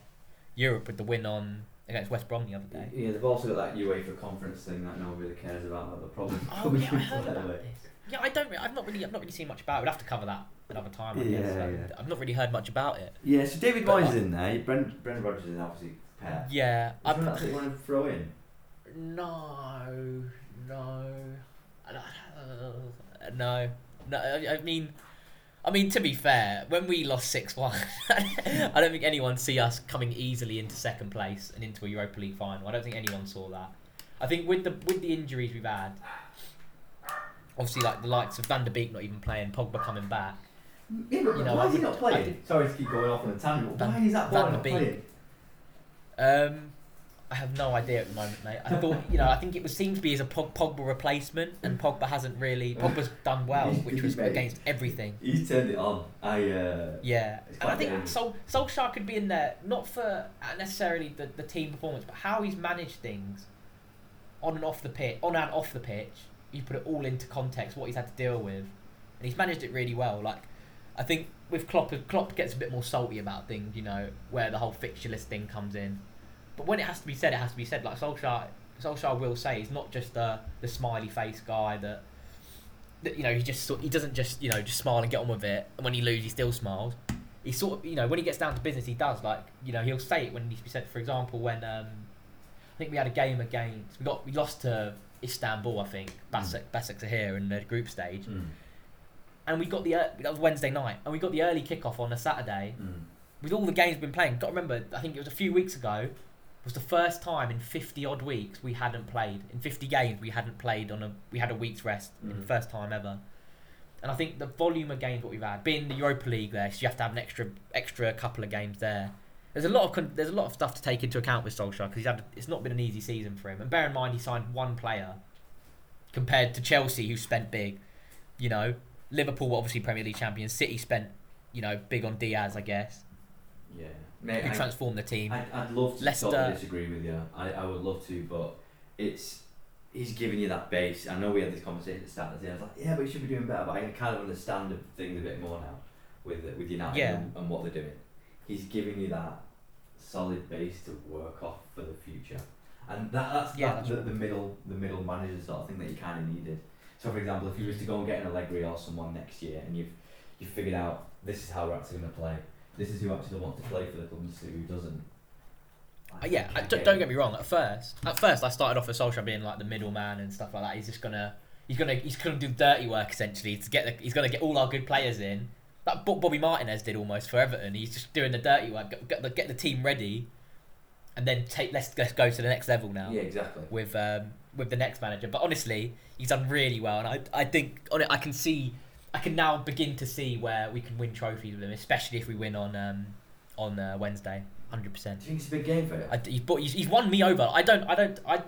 Europe with the win on against West Brom the other day. Yeah, they've also got that UEFA conference thing that no one really cares about. That they'll probably. Oh yeah, I heard about this. Yeah, I don't. re- I've not really. I've not really seen much about it. We'd have to cover that another time. I guess. Yeah, So yeah. I've not really heard much about it. Yeah, so David Moyes is in there. Brendan, Brendan Rodgers is obviously pair. Yeah, I that you want to throw in? no, no, I don't- no, no. I, I mean, I mean to be fair, when we lost six one, I don't think anyone see us coming easily into second place and into a Europa League final. I don't think anyone saw that. I think with the with the injuries we've had, obviously like the likes of Van der Beek not even playing, Pogba coming back. Yeah, but You know, why is he not playing? I Sorry to keep going off on a tangent. but Van- why is that Van boy der not Beek. playing? Um, I have no idea at the moment, mate. I thought, you know, I think it was seemed to be as a Pogba replacement, and Pogba hasn't really. Pogba's done well, which was against everything. He's turned it on. I. Uh, Yeah, and I think. Sol- Solskjaer could be in there not for necessarily the, the team performance, but how he's managed things on and off the pitch, on and off the pitch. You put it all into context, what he's had to deal with, and he's managed it really well. Like, I think with Klopp, Klopp gets a bit more salty about things, you know, where the whole fixture list thing comes in. But when it has to be said, it has to be said. Like Solskjaer, Solskjaer will say he's not just the the smiley face guy that that you know he just sort he doesn't just you know just smile and get on with it. And when he loses, he still smiles. He sort of you know when he gets down to business, he does like you know he'll say it when he said for example when um I think we had a game against we got we lost to Istanbul I think Basak Basaksehir in the group stage mm, and we got the ear- that was Wednesday night and we got the early kickoff on a Saturday mm. with all the games we've been playing. Got to remember I think it was a few weeks ago was the first time in 50 odd weeks we hadn't played. In 50 games we hadn't played on a we had a week's rest in the mm. first time ever. And I think the volume of games what we've had being the Europa League there so you have to have an extra extra couple of games there. There's a lot of con- there's a lot of stuff to take into account with Solskjaer because he's had it's not been an easy season for him. And bear in mind he signed one player compared to Chelsea who spent big you know. Liverpool were obviously Premier League champions. City spent you know big on Dias I guess. Yeah. Mate, I, transformed the team I'd, I'd love to Leicester- totally disagree with you. I, I would love to, but it's he's giving you that base. I know we had this conversation at the start of the day. I was like, yeah, but he should be doing better. But I can kind of understand the things a bit more now with with United Yeah. and, and what they're doing. He's giving you that solid base to work off for the future, and that, that's Yeah, that, that's the, the middle the middle manager sort of thing that you kind of needed. So, for example, if you was to go and get an Allegri or someone next year, and you've you figured out this is how we're actually going to play. This is who actually wants to play for the club, and who doesn't. Uh, yeah, I, don't, don't get me wrong. At first, at first, I started off with Solskjaer being like the middleman and stuff like that. He's just gonna, He's gonna he's gonna do dirty work essentially to get the, he's gonna get all our good players in. Like Bobby Martinez did almost for Everton. He's just doing the dirty work, get, get, the, get the team ready, and then take let's let's go to the next level now Yeah, exactly. with um, with the next manager. But honestly, he's done really well, and I I think on it I can see I can now begin to see where we can win trophies with him, especially if we win on um, on uh, Wednesday, hundred percent. Do you think it's a big game for you? I, he's, bought, he's, he's won me over. I don't. I don't. I.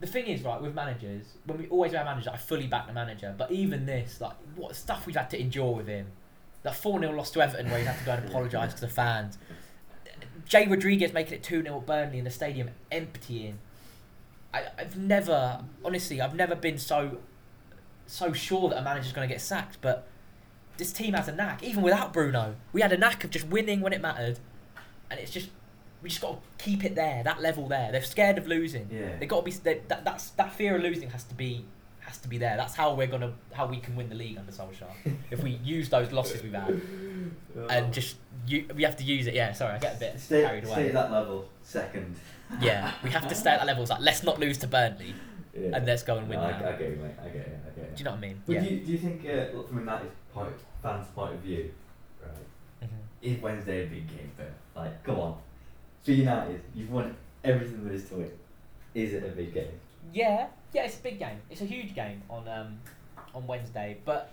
The thing is, right, with managers, when we always have managers, I fully back the manager. But even this, like, what stuff we've had to endure with him. That 4 0 loss to Everton where he had to go and apologise to the fans. Jay Rodriguez making it 2 0 at Burnley in the stadium emptying. I, I've never, honestly, I've never been so so sure that a manager's going to get sacked. But this team has a knack, even without Bruno. We had a knack of just winning when it mattered. And it's just, we just got to keep it there, that level there. They're scared of losing. Yeah. They got to be they, that. That's that fear of losing has to be has to be there. That's how we're gonna how we can win the league under Solskjaer. if we use those losses we've had and just you, we have to use it. Yeah, sorry, I get a bit stay, carried stay away. at that level. Second. Yeah, we have to stay at that level. It's like let's not lose to Burnley Yeah. and let's go and win No, I, now. I get you, mate. I get you. I get you. Do you know what I mean? But yeah. do, you, do you think, uh, look, from a United point, fans' point of view, right? Mhm. Is Wednesday a big game for? Like, come on. For United, you've won everything there is to it. Is it a big game? Yeah, yeah, it's a big game. It's a huge game on um, on Wednesday, but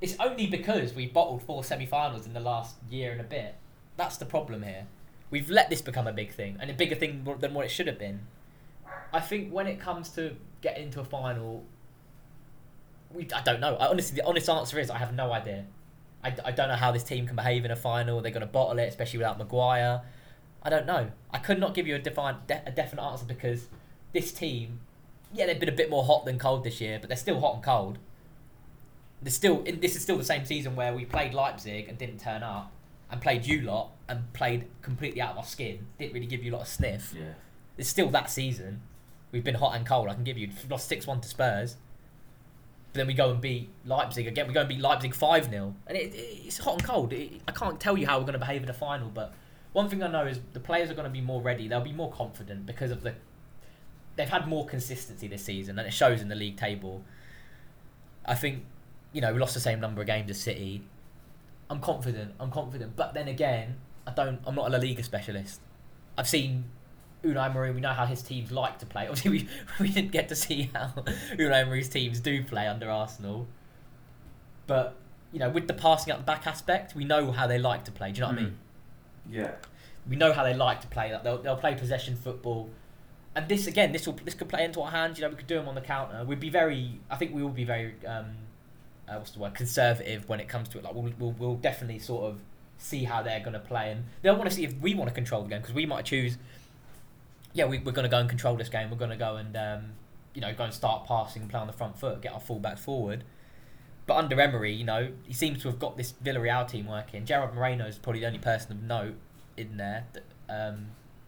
it's only because we bottled four semi-finals in the last year and a bit. That's the problem here. We've let this become a big thing, and a bigger thing than what it should have been. I think when it comes to getting into a final, we I don't know. I, honestly, the honest answer is I have no idea. I, I don't know how this team can behave in a final. They're going to bottle it, especially without Maguire. I don't know. I could not give you a defined, de- a definite answer because this team, yeah, they've been a bit more hot than cold this year, but they're still hot and cold. They're still. This is still the same season where we played Leipzig and didn't turn up, and played you lot and played completely out of our skin. Didn't really give you a lot of sniff. Yeah. It's still that season. We've been hot and cold. I can give you lost six one to Spurs. But then we go and beat Leipzig again. We go and beat Leipzig five 0 and it, it, it's hot and cold. It, I can't tell you how we're going to behave in the final, but one thing I know is the players are going to be more ready. They'll be more confident because of the. They've had more consistency this season, and it shows in the league table. I think, you know, we lost the same number of games as City. I'm confident. I'm confident, but then again, I don't. I'm not a La Liga specialist. I've seen Unai Emery. We know how his teams like to play. Obviously, we we didn't get to see how Unai Emery's teams do play under Arsenal. But you know, with the passing out the back aspect, we know how they like to play. Do you know what I mean? Yeah. We know how they like to play. That they'll, they'll play possession football, and this again, this will this could play into our hands. You know, we could do them on the counter. We'd be very. I think we will be very. Um, uh, what's the word? Conservative when it comes to it. Like we'll we'll, we'll definitely sort of see how they're going to play, and they'll want to see if we want to control the game because we might choose. Yeah, we, we're going to go and control this game. We're going to go and um, you know go and start passing and play on the front foot, get our fullbacks forward. But under Emery, you know, he seems to have got this Villarreal team working. Gerard Moreno is probably the only person of note in there that, um,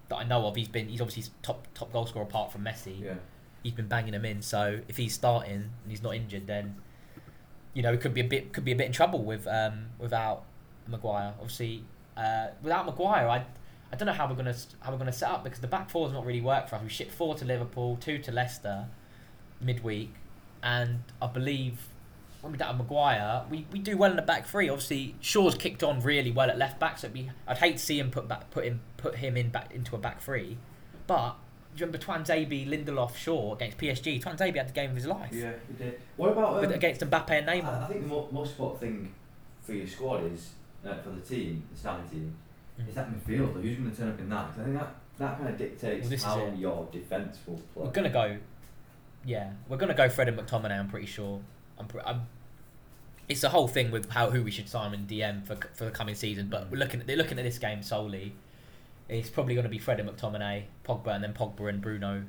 that I know of. He's been he's obviously top top goal scorer apart from Messi. Yeah. He's been banging them in. So if he's starting and he's not injured, then you know, it could be a bit could be a bit in trouble with um, without Maguire. Obviously, uh, without Maguire, I I don't know how we're gonna how we're gonna set up because the back four four's not really worked for us. We shipped four to Liverpool, two to Leicester, midweek, and I believe when we don't have Maguire, we, we do well in the back three. Obviously, Shaw's kicked on really well at left back, so be, I'd hate to see him put back put him put him in back into a back three, but. Do you remember Tuanzebe, Lindelof, Shaw against PSG? Tuanzebe had the game of his life Yeah, we did. What about um, against Mbappe and Neymar. I think the mo- most important thing for your squad is uh, for the team, the starting team. Is that midfield. Who's going to turn up in that? 'Cause I think that that kind of dictates Well, this is how it. your defence will play. We're gonna go, yeah, we're gonna go Fred and McTominay. I'm pretty sure. I'm, pre- I'm. It's the whole thing with how who we should sign in DM for for the coming season. But mm. we're looking at they're looking at this game solely. It's probably going to be Fred and McTominay, Pogba, and then Pogba and Bruno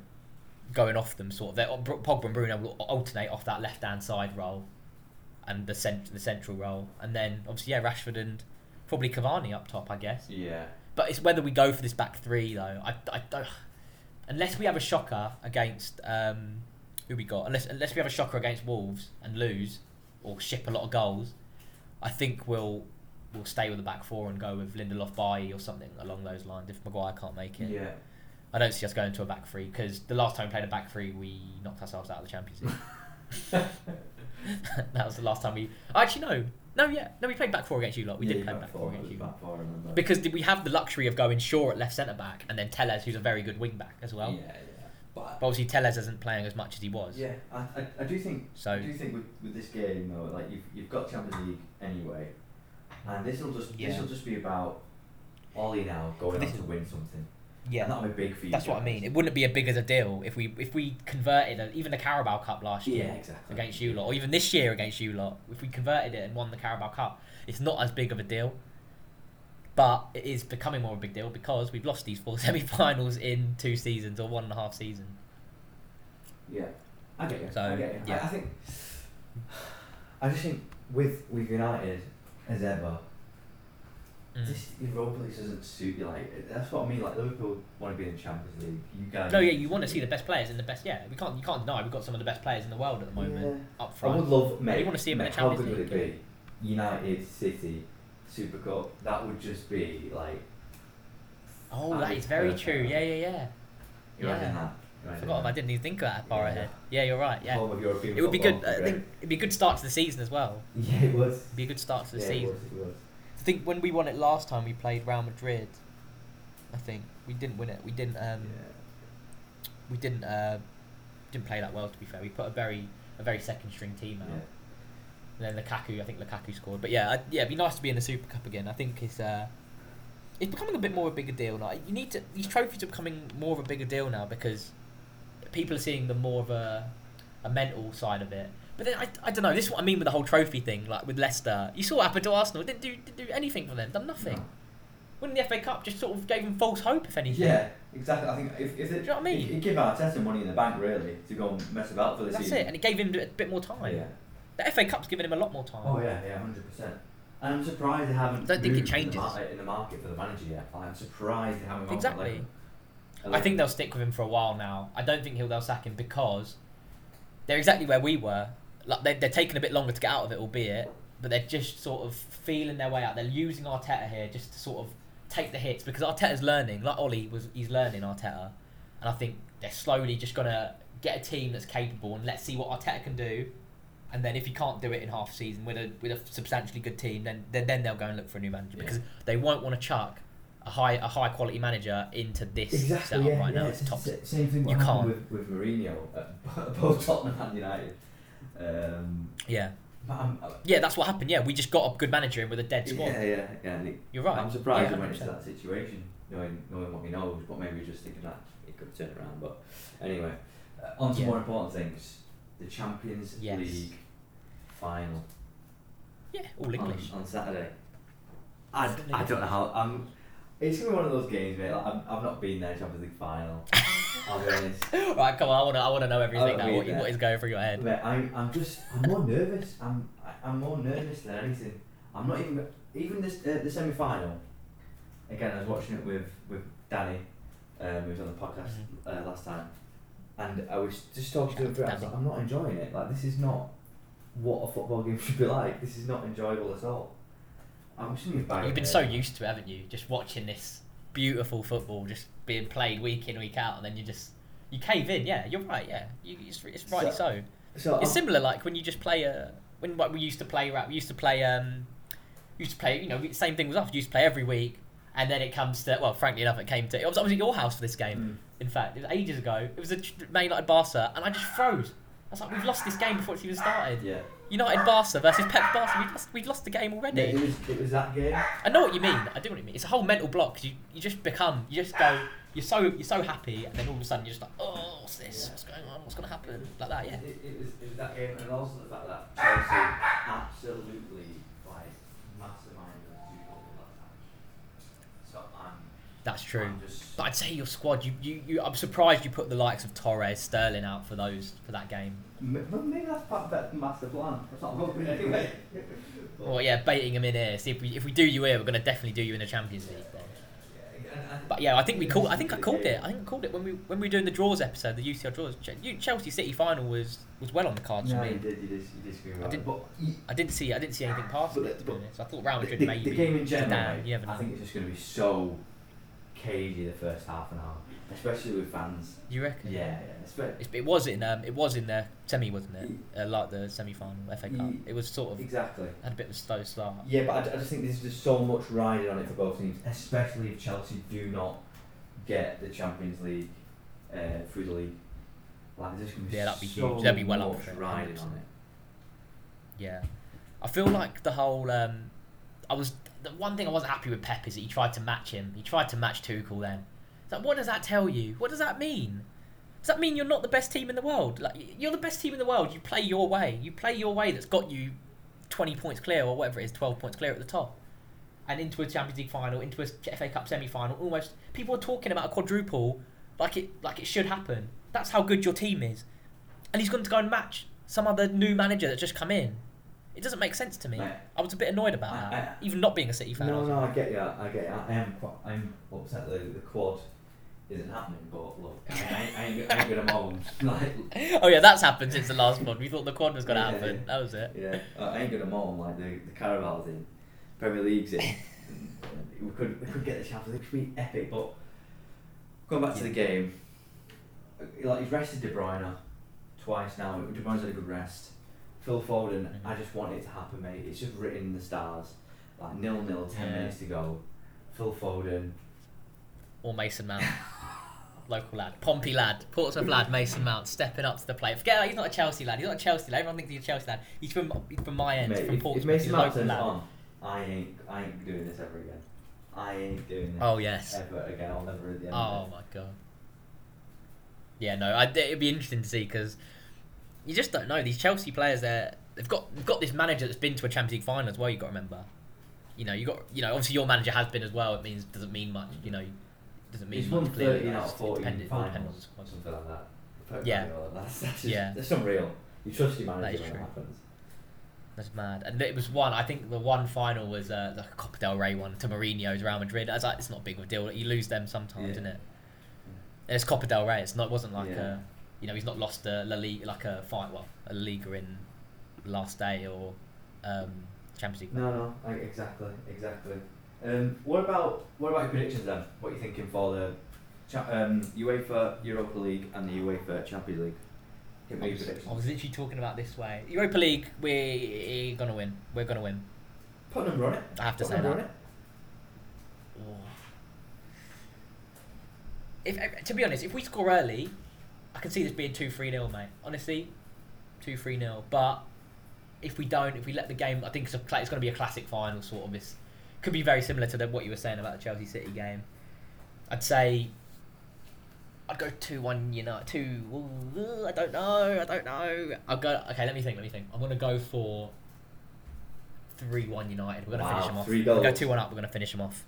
going off them. Sort of. They're, Pogba and Bruno will alternate off that left hand side role, and the cent- the central role, and then obviously yeah Rashford and probably Cavani up top, I guess. Yeah. But it's whether we go for this back three though. I, I don't unless we have a shocker against um, who we got. Unless unless we have a shocker against Wolves and lose or ship a lot of goals, I think we'll we'll stay with the back four and go with Lindelof, Bailly or something along those lines. If Maguire can't make it, Yeah. I don't see us going to a back three because the last time we played a back three, we knocked ourselves out of the Champions League. that was the last time we. Actually, no, no, yeah, no. We played back four against you lot. We Yeah, did play back back four, four against you back four. Because did we have the luxury of going Shaw at left centre back and then Telles, who's a very good wing back as well. yeah, yeah. But, But obviously Telles isn't playing as much as he was. yeah, I, I, I do think So I do think with, with this game though, like you've, you've got Champions League anyway, and this will just Yeah. this will just be about Ole now going This on to win something. Yeah, and that'll be big for you. that's what I mean. It wouldn't be a big as a deal if we if we converted a, even the Carabao Cup last Yeah, year exactly. against you lot, or even this year against you lot. If we converted it and won the Carabao Cup, it's not as big of a deal. But it is becoming more of a big deal because we've lost these four semi-finals in two seasons or one and a half season. Yeah, I get you. So, I get you. yeah. I, I think. I just think with with United as ever, Mm. this Europa League doesn't suit you. Like that's what I mean. Like Liverpool want to be in the Champions League. You guys. No, yeah, you want to see the best players in the best. Yeah, we can't. You can't deny we've got some of the best players in the world at the moment up front. I would love, mate. you wanna see 'em in mate, the How Champions good would League. it be? United, City, Super Cup. That would just be like. Oh, that That'd is be very perfect. true. Yeah, yeah, yeah. Imagine Yeah. that. I forgot if. I didn't even think of that far Yeah. ahead. Yeah, you're right. Yeah, Home of it would be good. I think it'd be a good start to the season as well. Yeah, it was. It'd be a good start to the yeah, season. It was, it was. I think when we won it last time, we played Real Madrid. I think we didn't win it. We didn't. Um, yeah. We didn't. Uh, didn't play that well. To be fair, we put a very a very second string team out. Yeah. And then Lukaku, I think Lukaku scored. But yeah, I, yeah, it'd be nice to be in the Super Cup again. I think it's uh, it's becoming a bit more of a bigger deal now. You need to these trophies are becoming more of a bigger deal now because people are seeing the more of a a mental side of it. But then I, I don't know. This is what I mean with the whole trophy thing. Like with Leicester, you saw what happened to Arsenal. Didn't do didn't do anything for them. Done nothing. No. Winning the FA Cup just sort of gave them false hope, if anything. Yeah, exactly. I think if, if it, Do you know what I mean? It, it gave Arteta money in the bank really to go and mess about for the That's season. it, and it gave him a bit more time. Yeah. The FA Cup's given him a lot more time. Oh yeah, yeah, hundred percent. And I'm surprised they haven't. I Don't think it moved in the changes. In the, market for the manager yet. I'm surprised they haven't. Exactly. I think they'll stick with him for a while now. I don't think he'll they'll sack him because they're exactly where we were. Like they're, they're taking a bit longer to get out of it, albeit, but they're just sort of feeling their way out. They're using Arteta here just to sort of take the hits because Arteta's learning. Like Ole was, he's learning Arteta, and I think they're slowly just gonna get a team that's capable and let's see what Arteta can do. And then if he can't do it in half season with a with a substantially good team, then then, then they'll go and look for a new manager Yeah. because they won't want to chuck a high a high quality manager into this Exactly. setup Yeah, right now. yeah, It's toxic. s- Same thing. You can't. with with Mourinho at both Tottenham and United. Um, Yeah, uh, yeah, that's what happened. Yeah, we just got a good manager in with a dead squad. yeah, yeah, yeah. it- You're right. I'm surprised Yeah, we went into 100%. that situation, knowing knowing what we know, but maybe we just thinking that it could turn around. But anyway, uh, on to Yeah. more important things: the Champions Yes. League final Yeah, all English. on, on Saturday. I, I don't know how. I'm. It's gonna be one of those games, mate. Like, I'm, I've not been there Champions League final. I'll be honest. right, come on. I want to. I want to know everything now. What, what is going through your head? Mate, I'm, I'm just, I'm more nervous. I'm, I'm more nervous than anything. I'm not even, even this, uh, the semi final. Again, I was watching it with, with Danny, um, who was on the podcast Mm-hmm. uh, last time, and I was just talking to him through. I was like, I'm not enjoying it. Like, this is not what a football game should be like. This is not enjoyable at all. I'm just You've been so used to it, haven't you? Just watching this beautiful football just being played week in, week out, and then you just you cave in. Yeah, you're right. Yeah, you, it's, it's rightly so. So It's I'm- similar like when you just play a when like, we used to play rap. We used to play um, used to play. You know, same thing with us. We used to play every week, and then it comes to well, frankly enough, it came to. It was, I was at your house for this game. Mm. In fact, it was ages ago. It was a Man United Barca, and I just froze. I was like, we've lost this game before it's even started. Yeah. United Barca versus Pep Barca. We've lost, we've lost the game already. it was, it was that game. I know what you mean. I do know what you mean. It's a whole mental block 'cause you, you just become, you just go, you're so you're so happy, and then all of a sudden you're just like, oh, what's this? What's going on? What's going to happen? Like that, yeah. It, it, was, it was that game, and also the fact that Chelsea absolutely like masterminded two goals that time. So I'm, That's true. I'm just. But I'd say your squad, you, you, you I'm surprised you put the likes of Torres, Sterling out for those for that game. M- maybe that's part of that master plan. That's not hoping anyway. Well, yeah, baiting him in here. See if we if we do you here, we're going to definitely do you in the Champions League. Then. But yeah, I think we called. I think I called it. I think I called it when we when we were doing the draws episode, the UCL draws. Chelsea City final was was well on the cards No, for you me. did. You did. You disagree with I didn't- But you, I didn't see I didn't see anything past But it. To the- be but honest. I thought Real the, Madrid the, maybe. the game in general, Zidane, mate, you I think it's just going to be so cagey the first half an hour, especially with fans. You reckon? Yeah, yeah. It's, it was in um, it was in the semi, wasn't it? Uh, like the semi final FA Cup. It was sort of exactly. had a bit of a slow start. Yeah, but I, I just think there's just so much riding on it for both teams, especially if Chelsea do not get the Champions League uh, through the league. Like, there's going to be Yeah, that'd be so huge. They'd be well up much it, riding on it. Yeah, I feel like the whole. Um, I was the one thing I wasn't happy with Pep is that he tried to match him. He tried to match Tuchel. Then, like, what does that tell you? What does that mean? Does that mean you're not the best team in the world? Like you're the best team in the world. You play your way. You play your way. That's got you twenty points clear or whatever it is, twelve points clear at the top, and into a Champions League final, into a FA Cup semi final. Almost people are talking about a quadruple like it like it should happen. That's how good your team is, and he's going to go and match some other new manager that's just come in. It doesn't make sense to me. Mate, I was a bit annoyed about I- that, I- even not being a City fan. No, no, I get you. I get you. I am Quite, I'm upset that the quad isn't happening. But look, I, I, I ain't, I ain't gonna moan. Like, oh yeah, that's happened since the last one. We thought the quad was going to Yeah. happen. That was it. yeah, I ain't gonna moan. Like the the Carabao's in, Premier League's in. we could we could get the Champions League. It could be epic. But going back to the game, like he's rested De Bruyne twice now. De Bruyne's had a good rest. Phil Foden, Mhm. I just want it to happen, mate. It's just written in the stars. Like nil nil, ten Yeah. minutes to go. Phil Foden. Or Mason Mount. Local lad, Pompey lad, Portsmouth lad, Mason Mount stepping up to the plate. Forget that he's not a Chelsea lad. He's not a Chelsea lad. Everyone thinks he's a Chelsea lad. He's from he's from my end, Mate, from if, if Portsmouth. Mason he's a Mount local turns lad. on, I ain't I ain't doing this ever again. I ain't doing this Oh yes. ever again. I'll never at the end. Oh my god. Yeah, no, I, it'd be interesting to see because you just don't know these Chelsea players. There, they've got they've got this manager that's been to a Champions League final as well. You have got to remember. You know, you got you know obviously your manager has been as well. It means doesn't mean much. You know, doesn't it. mean He's much. won clearly, 13 but out of it's 14 dependent- on the finals, squad. something like that. Pep Yeah. Guardiola, That's, that's, just, Yeah. that's unreal. You trust your manager is when it true. happens. That's mad. And it was one. I think the one final was uh, the Copa del Rey one to Mourinho's Real Madrid. I was like, it's not a big of a deal. You lose them sometimes, Yeah. isn't it? And it's Copa del Rey. It's not. It wasn't like Yeah. a. You know, he's not lost a La Liga like a fight. Well, a Liga in last day or um, Champions League. No, no, exactly, exactly. Um, what about what about your predictions then? What are you thinking for the cha- um, UEFA Europa League and the UEFA Champions League? Give me I your was, predictions. I was literally talking about this way. Europa League, we're gonna win. We're gonna win. Put a number on it. I have to Put say a number that. on it. If, to be honest, if we score early, I can see this being 2 3 0, mate. Honestly, 2 3 0. But if we don't, if we let the game, I think it's, a, cla- it's going to be a classic final, sort of. This could be very similar to the, what you were saying about the Chelsea City game. I'd say. I'd go 2 1 United. 2. ooh, I don't know. I don't know. I'll go. Okay, let me think. Let me think. I'm going to go for 3 1 United. We're going to Wow, finish them off. three We'll go 2 1 up. We're going to finish them off.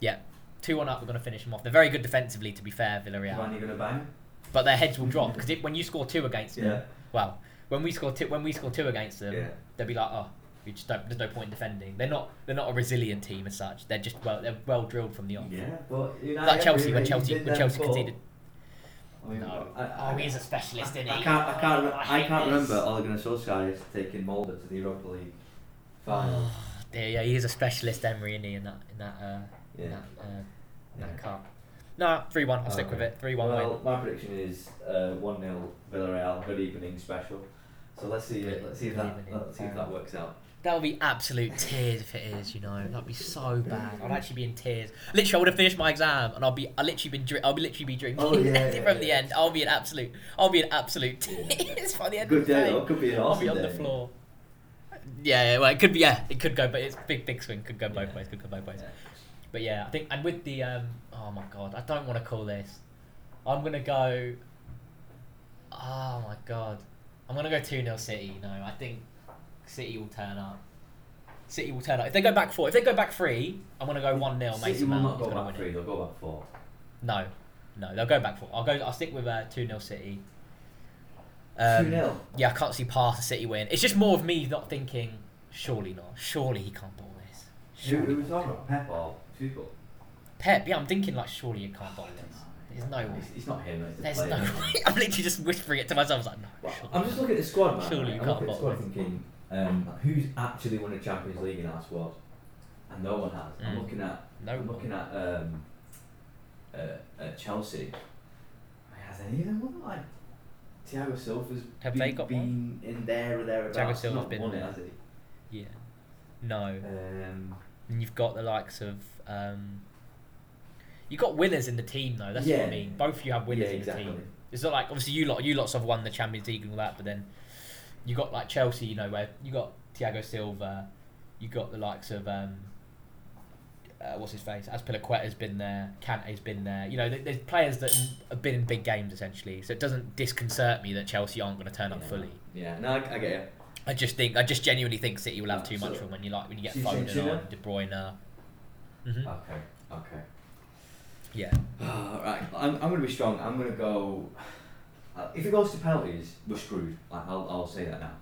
Yeah. 2 1 up. We're going to finish them off. They're very good defensively, to be fair, Villarreal. When are gonna bang? But their heads will drop because when you score two against them, Yeah. well, when we score two, when we score two against them, Yeah. they'll be like, oh, we just don't. There's no point in defending. They're not. They're not a resilient team as such. They're just well. They're well drilled from the off. Yeah, but United, Like Chelsea when Chelsea when Chelsea before. conceded. I mean, No. I, I, Oh, he's a specialist, I, isn't I he? can't. I can't. Oh, I I can't this. remember Ole Gunnar Solskjaer taking Molde to the Europa League final. Yeah, yeah, he is a specialist, Emery, isn't he? In that, in that, uh, in that, uh, in Yeah. that cup. No, three one. I'll stick with it. Three one well, win. my prediction is uh, one 0 Villarreal. Good evening special. So let's see. Good- let's see if that. evening. Let's see if that works out. That would be absolute tears if it is. You know, that'd be so bad. I'd actually be in tears. Literally, I would have finished my exam, and I'll be. I literally been. I'll be literally be drinking Oh, yeah, yeah, from the yeah. end. I'll be an absolute. I'll be an absolute tears by the end Good of the day. day. though. Could be an I'll be on day. the floor. Yeah, yeah, well, it could be. Yeah, it could go, but it's big, big swing. Could go both ways. Could go both ways. But yeah, I think, and with the um, oh my god, I don't want to call this. I'm gonna go. Oh my god, I'm gonna go two 0 City. No, I think City will turn up. City will turn up. If they go back four, if they go back three, I'm gonna go one 0 City Mason will Mount. not is go gonna back win three. it. They'll go back four. No, no, they'll go back four. I'll go. I'll stick with uh, two 0 City. Two Um, 0 yeah, I can't see past the City win. It's just more of me not thinking. Surely not. Surely he can't ball this. Who, Surely who was talking about? Pep or Tuchel? Pep, yeah, I'm thinking like surely you can't ball this. There's no way. It's, it's not him. It's the There's player. no way. I'm literally just whispering it to myself. I was like, no. Well, surely I'm just looking at the squad, man. Surely you I'm can't looking at the bottle squad thinking, um, who's actually won a Champions League in our squad? And no one has. I'm Mm. looking at. No I'm looking at. Um, at, at Chelsea, has any of them won? Like Thiago Silva's Have been, they got been in there or thereabouts? Thiago Silva's not been won it, has he? Yeah. No. Um, And you've got the likes of. Um, you've got winners in the team though. That's what I mean. Both of you have winners yeah, in exactly. the team. It's not like obviously you lot you lots have won the Champions League and all that, but then you got like Chelsea, you know, where you got Thiago Silva, you got the likes of um, uh, what's his face? Azpilicueta's been there, Kante's been there. You know, there's players that have been in big games essentially, so it doesn't disconcert me that Chelsea aren't going to turn up yeah. fully. Yeah, no, I, I get you. I just think I just genuinely think City will have too much from when you like when you get So you saying Foden on, De Bruyne. hmm Okay, okay. Yeah. right, I'm, I'm going to be strong. I'm going to go. Uh, if it goes to penalties, we're screwed. Like, I'll, I'll say that now.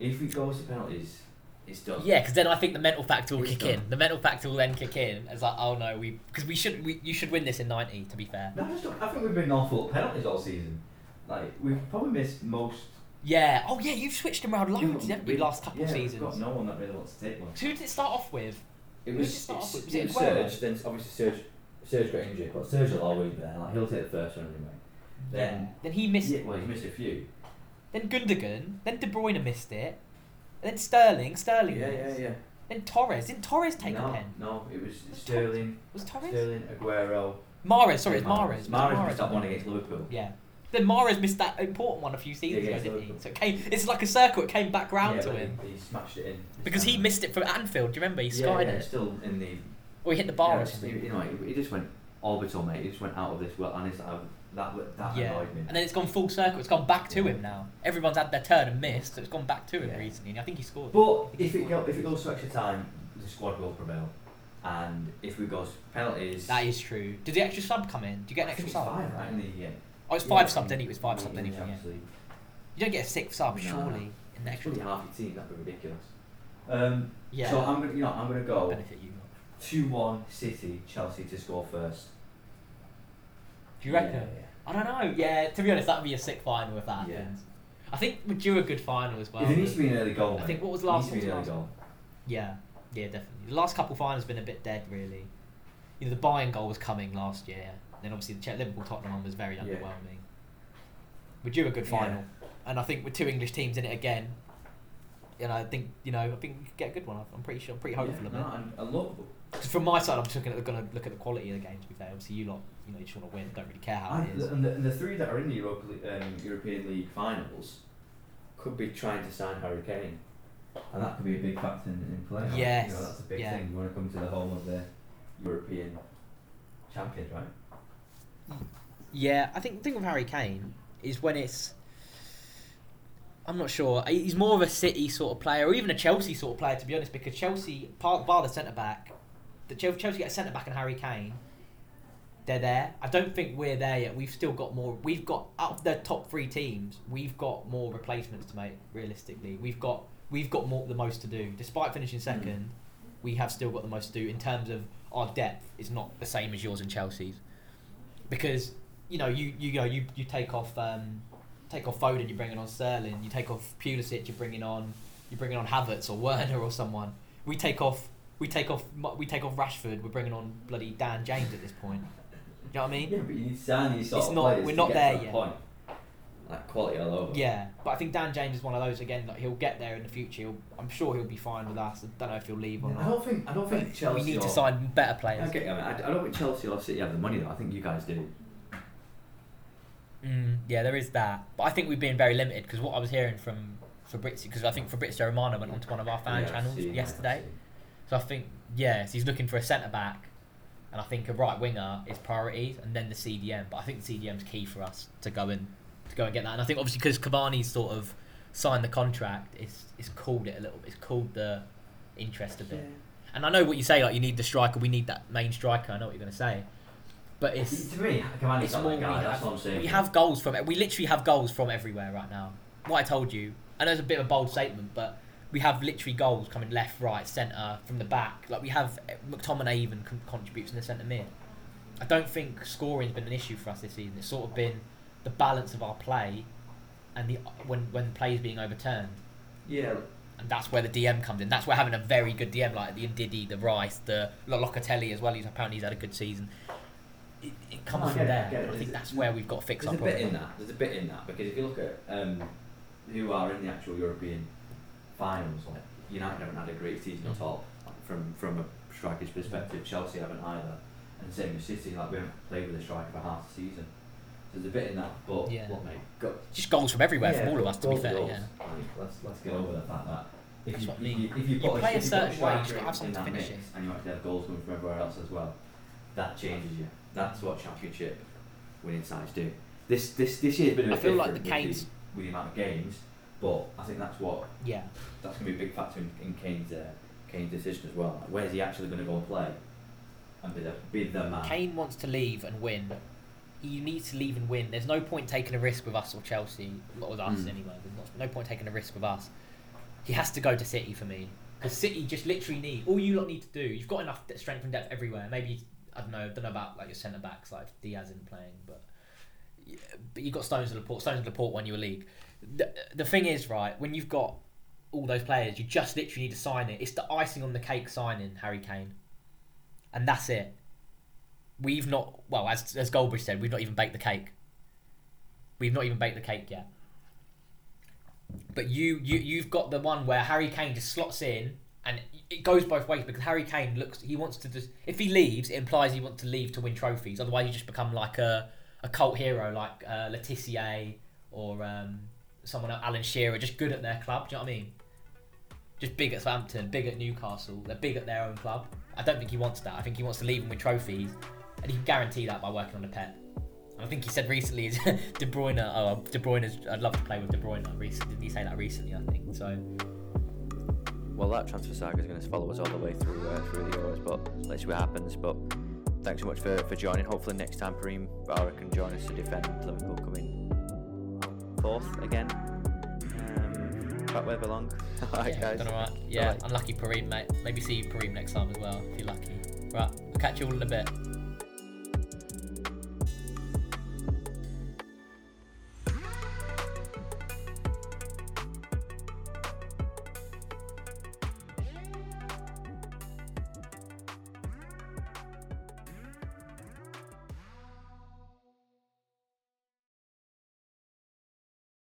If it goes to penalties, it's done. Yeah, because then I think the mental factor will It's kick done. in. The mental factor will then kick in. It's like, oh no, we because we should we you should win this in ninety. To be fair. No, I, just don't, I think we've been awful at penalties all season. Like we've probably missed most. Yeah. Oh yeah, you've switched them around loads, haven't you? Last couple yeah, of We've seasons. got no one that really wants to take one. Who did it start off with? It Who was, did it start off with? Was it it was Aguero? Serge, then obviously Serge, Serge got injured, but Serge will always be there. Like he'll take the first one anyway. Then, Then he missed. yeah, well, he missed a few. Then Gundogan. Then De Bruyne missed it. Then Sterling. Sterling. Yeah, yeah, missed. yeah. Then Torres. Didn't Torres take no, a pen? No, it was Was Sterling, Was Torres? Sterling, Aguero. Mahrez. Sorry, it's. Mahrez. Was Mahrez missed that one against Liverpool. Yeah. Then Mahrez missed that important one a few seasons Yeah, ago, didn't he? So it came. It's like a circle. It came back round yeah, to him He, he smashed it in. because he um, missed it from Anfield. Do you remember? He yeah, skied yeah, it, still in the. or he hit the bar yeah. You know, he, just went orbital, mate. He just went out of this world, and it's like, that that yeah, annoyed me. and then it's gone full circle. It's gone back to Yeah. him now. Everyone's had their turn and missed, so it's gone back to him Yeah. recently. And I think he scored. But if it go, if it goes to extra time, the squad will prevail, and if we go to penalties, that is true. Did the extra sub come in? Do you get an I extra sub? five, right? In the, yeah. Oh, it's Yeah, five subs. Then it was five subs. the yeah. You don't get a sixth sub, No. surely, in the extra time. half your team. That'd be ridiculous. Um, Yeah. So I'm gonna, you know, I'm gonna go benefit you. two one City, Chelsea to score first. Do you reckon? Yeah, I don't know. Yeah, to be honest, that'd be a sick final if that Yeah. happens. I think we'd do a good final as well. If it needs to be an early goal, I mate, think what was it last- needs to be an what early was goal. Yeah, yeah, definitely. The last couple finals have been a bit dead, really. You know, the Bayern goal was coming last year. Then obviously the Ch- Liverpool Tottenham one was very Yeah. underwhelming. We're due a good Yeah. final, and I think with two English teams in it again, and I think you know, I think we could get a good one. I'm pretty sure, I'm pretty hopeful yeah, of no, it. and I love. 'Cause from my side, I'm just looking at going to look at the quality of the game. To be fair, obviously you lot, you know, you just want to win. Don't really care how And it is. the, and, the, and the three that are in the Europa, um, European League finals could be trying to sign Harry Kane, and that could be a big factor in, in play. Yes, you know, that's a big yeah. thing. You want to come to the home of the European champions, right? Yeah, I think the thing with Harry Kane is when it's. I'm not sure. He's more of a City sort of player, or even a Chelsea sort of player, to be honest. Because Chelsea, bar the centre back, the Chelsea get a centre back and Harry Kane. They're there. I don't think we're there yet. We've still got more. We've got out of the top three teams. We've got more replacements to make. Realistically, we've got we've got more the most to do. Despite finishing second, we have still got the most to do in terms of our depth. Is not the same as yours and Chelsea's because you know you you go you, you take off um, take off Foden, you're bringing on Sterling. You take off Pulisic, you're bringing on you're bringing on Havertz or Werner or someone. We take off we take off we take off Rashford. We're bringing on bloody Dan James at this point. You know what I mean? Yeah, but you need to sign these sort It's of not- players we're to not get there to that yet. Point. Like quality all over. Yeah, but I think Dan James is one of those again. Like he'll get there in the future. He'll, I'm sure he'll be fine with us. I don't know if he'll leave or I not. don't think I don't think Chelsea. we need to or- sign better players. get. I, mean, I, I don't think Chelsea or City have the money though. I think you guys do. Mm, yeah, there is that. But I think we've been very limited because what I was hearing from Fabrizio, because I think Fabrizio Romano went onto one of our fan Yeah, channels that, yesterday. So I think yes, he's looking for a centre back, and I think a right winger is priorities, and then the CDM. But I think the CDM's key for us to go and to go and get that. And I think obviously because Cavani's sort of signed the contract, it's it's cooled it a little. It's cooled the interest a bit. And I know what you say, like you need the striker. We need that main striker. I know what you're going to say, but it's to me, Cavani's it's more that we. That's have, what I'm saying. we have goals from it. we literally have goals from everywhere right now. What I told you, I know it's a bit of a bold statement, but we have literally goals coming left, right, centre, from the back. Like we have McTominay even con- contributes in the centre mid. I don't think scoring's been an issue for us this season. It's sort of been the balance of our play, and the when when play is being overturned, Yeah, and that's where the DM comes in. That's where having a very good DM like the Ndidi, the Rice, the Lo- Locatelli as well. He's apparently he's had a good season. it, it comes from it, there. it. I think There's- that's where we've got to fix There's our a bit in that. There's a bit in that because if you look at um, who are in the actual European finals, like United haven't had a great season at Mhm. all. Like, from from a striker's perspective, Chelsea haven't either, and same with City. Like we haven't played with a striker for half the season. So there's a bit in that, but Yeah. what mate? Go, Just goals from everywhere yeah, from all of us. To be fair, goals. yeah. Like, let's let's get over the fact that. If That's you, what I if mean. you, if you, You play a if you put certain way, you striker gotta have in something to that finish mix it. and you actually have goals coming from everywhere else as well, that changes you. That's what championship winning sides do. This this this year's been a I bit feel like the with Kane's- with the amount of games, but I think that's what Yeah. that's going to be a big factor in, in Kane's uh, Kane's decision as well. Like, where's he actually going to go and play and be the be the man? Kane wants to leave and win. He needs to leave and win. There's no point taking a risk with us or Chelsea, not with us Mm. anyway. There's no, no point taking a risk with us. He has to go to City for me because City just literally need all you lot need to do. You've got enough strength and depth everywhere. Maybe I don't know. I don't know about like your centre backs like Dias isn't playing, but but you got Stones and Laporte. Stones and Laporte won you a league. The, the thing is, right, when you've got all those players, you just literally need to sign it. It's the icing on the cake signing Harry Kane, and that's it. We've not well, as as Goldbridge said, we've not even baked the cake. We've not even baked the cake yet. But you you you've got the one where Harry Kane just slots in, and it goes both ways because Harry Kane looks he wants to just if he leaves, it implies he wants to leave to win trophies. Otherwise, you just become like a a cult hero like uh, Le Tissier or um, someone else, Alan Shearer, just good at their club. Do you know what I mean? Just big at Southampton, big at Newcastle. They're big at their own club. I don't think he wants that. I think he wants to leave and win trophies, and he can guarantee that by working on the pet. I think he said recently De Bruyne. Oh, De Bruyne. is- I'd love to play with De Bruyne. Didn't he say that recently? I think so. Well, that transfer saga is going to follow us all the way through uh, through the Euros, but let's see what happens. But thanks so much for, for joining. Hopefully next time Kareem Vara can join us to defend Liverpool coming fourth again. Um, back where they belong. all right, yeah, guys. done all right. Yeah, unlucky Pareem, mate. Maybe see you Pareem next time as well if you're lucky. Right, I'll catch you all in a bit.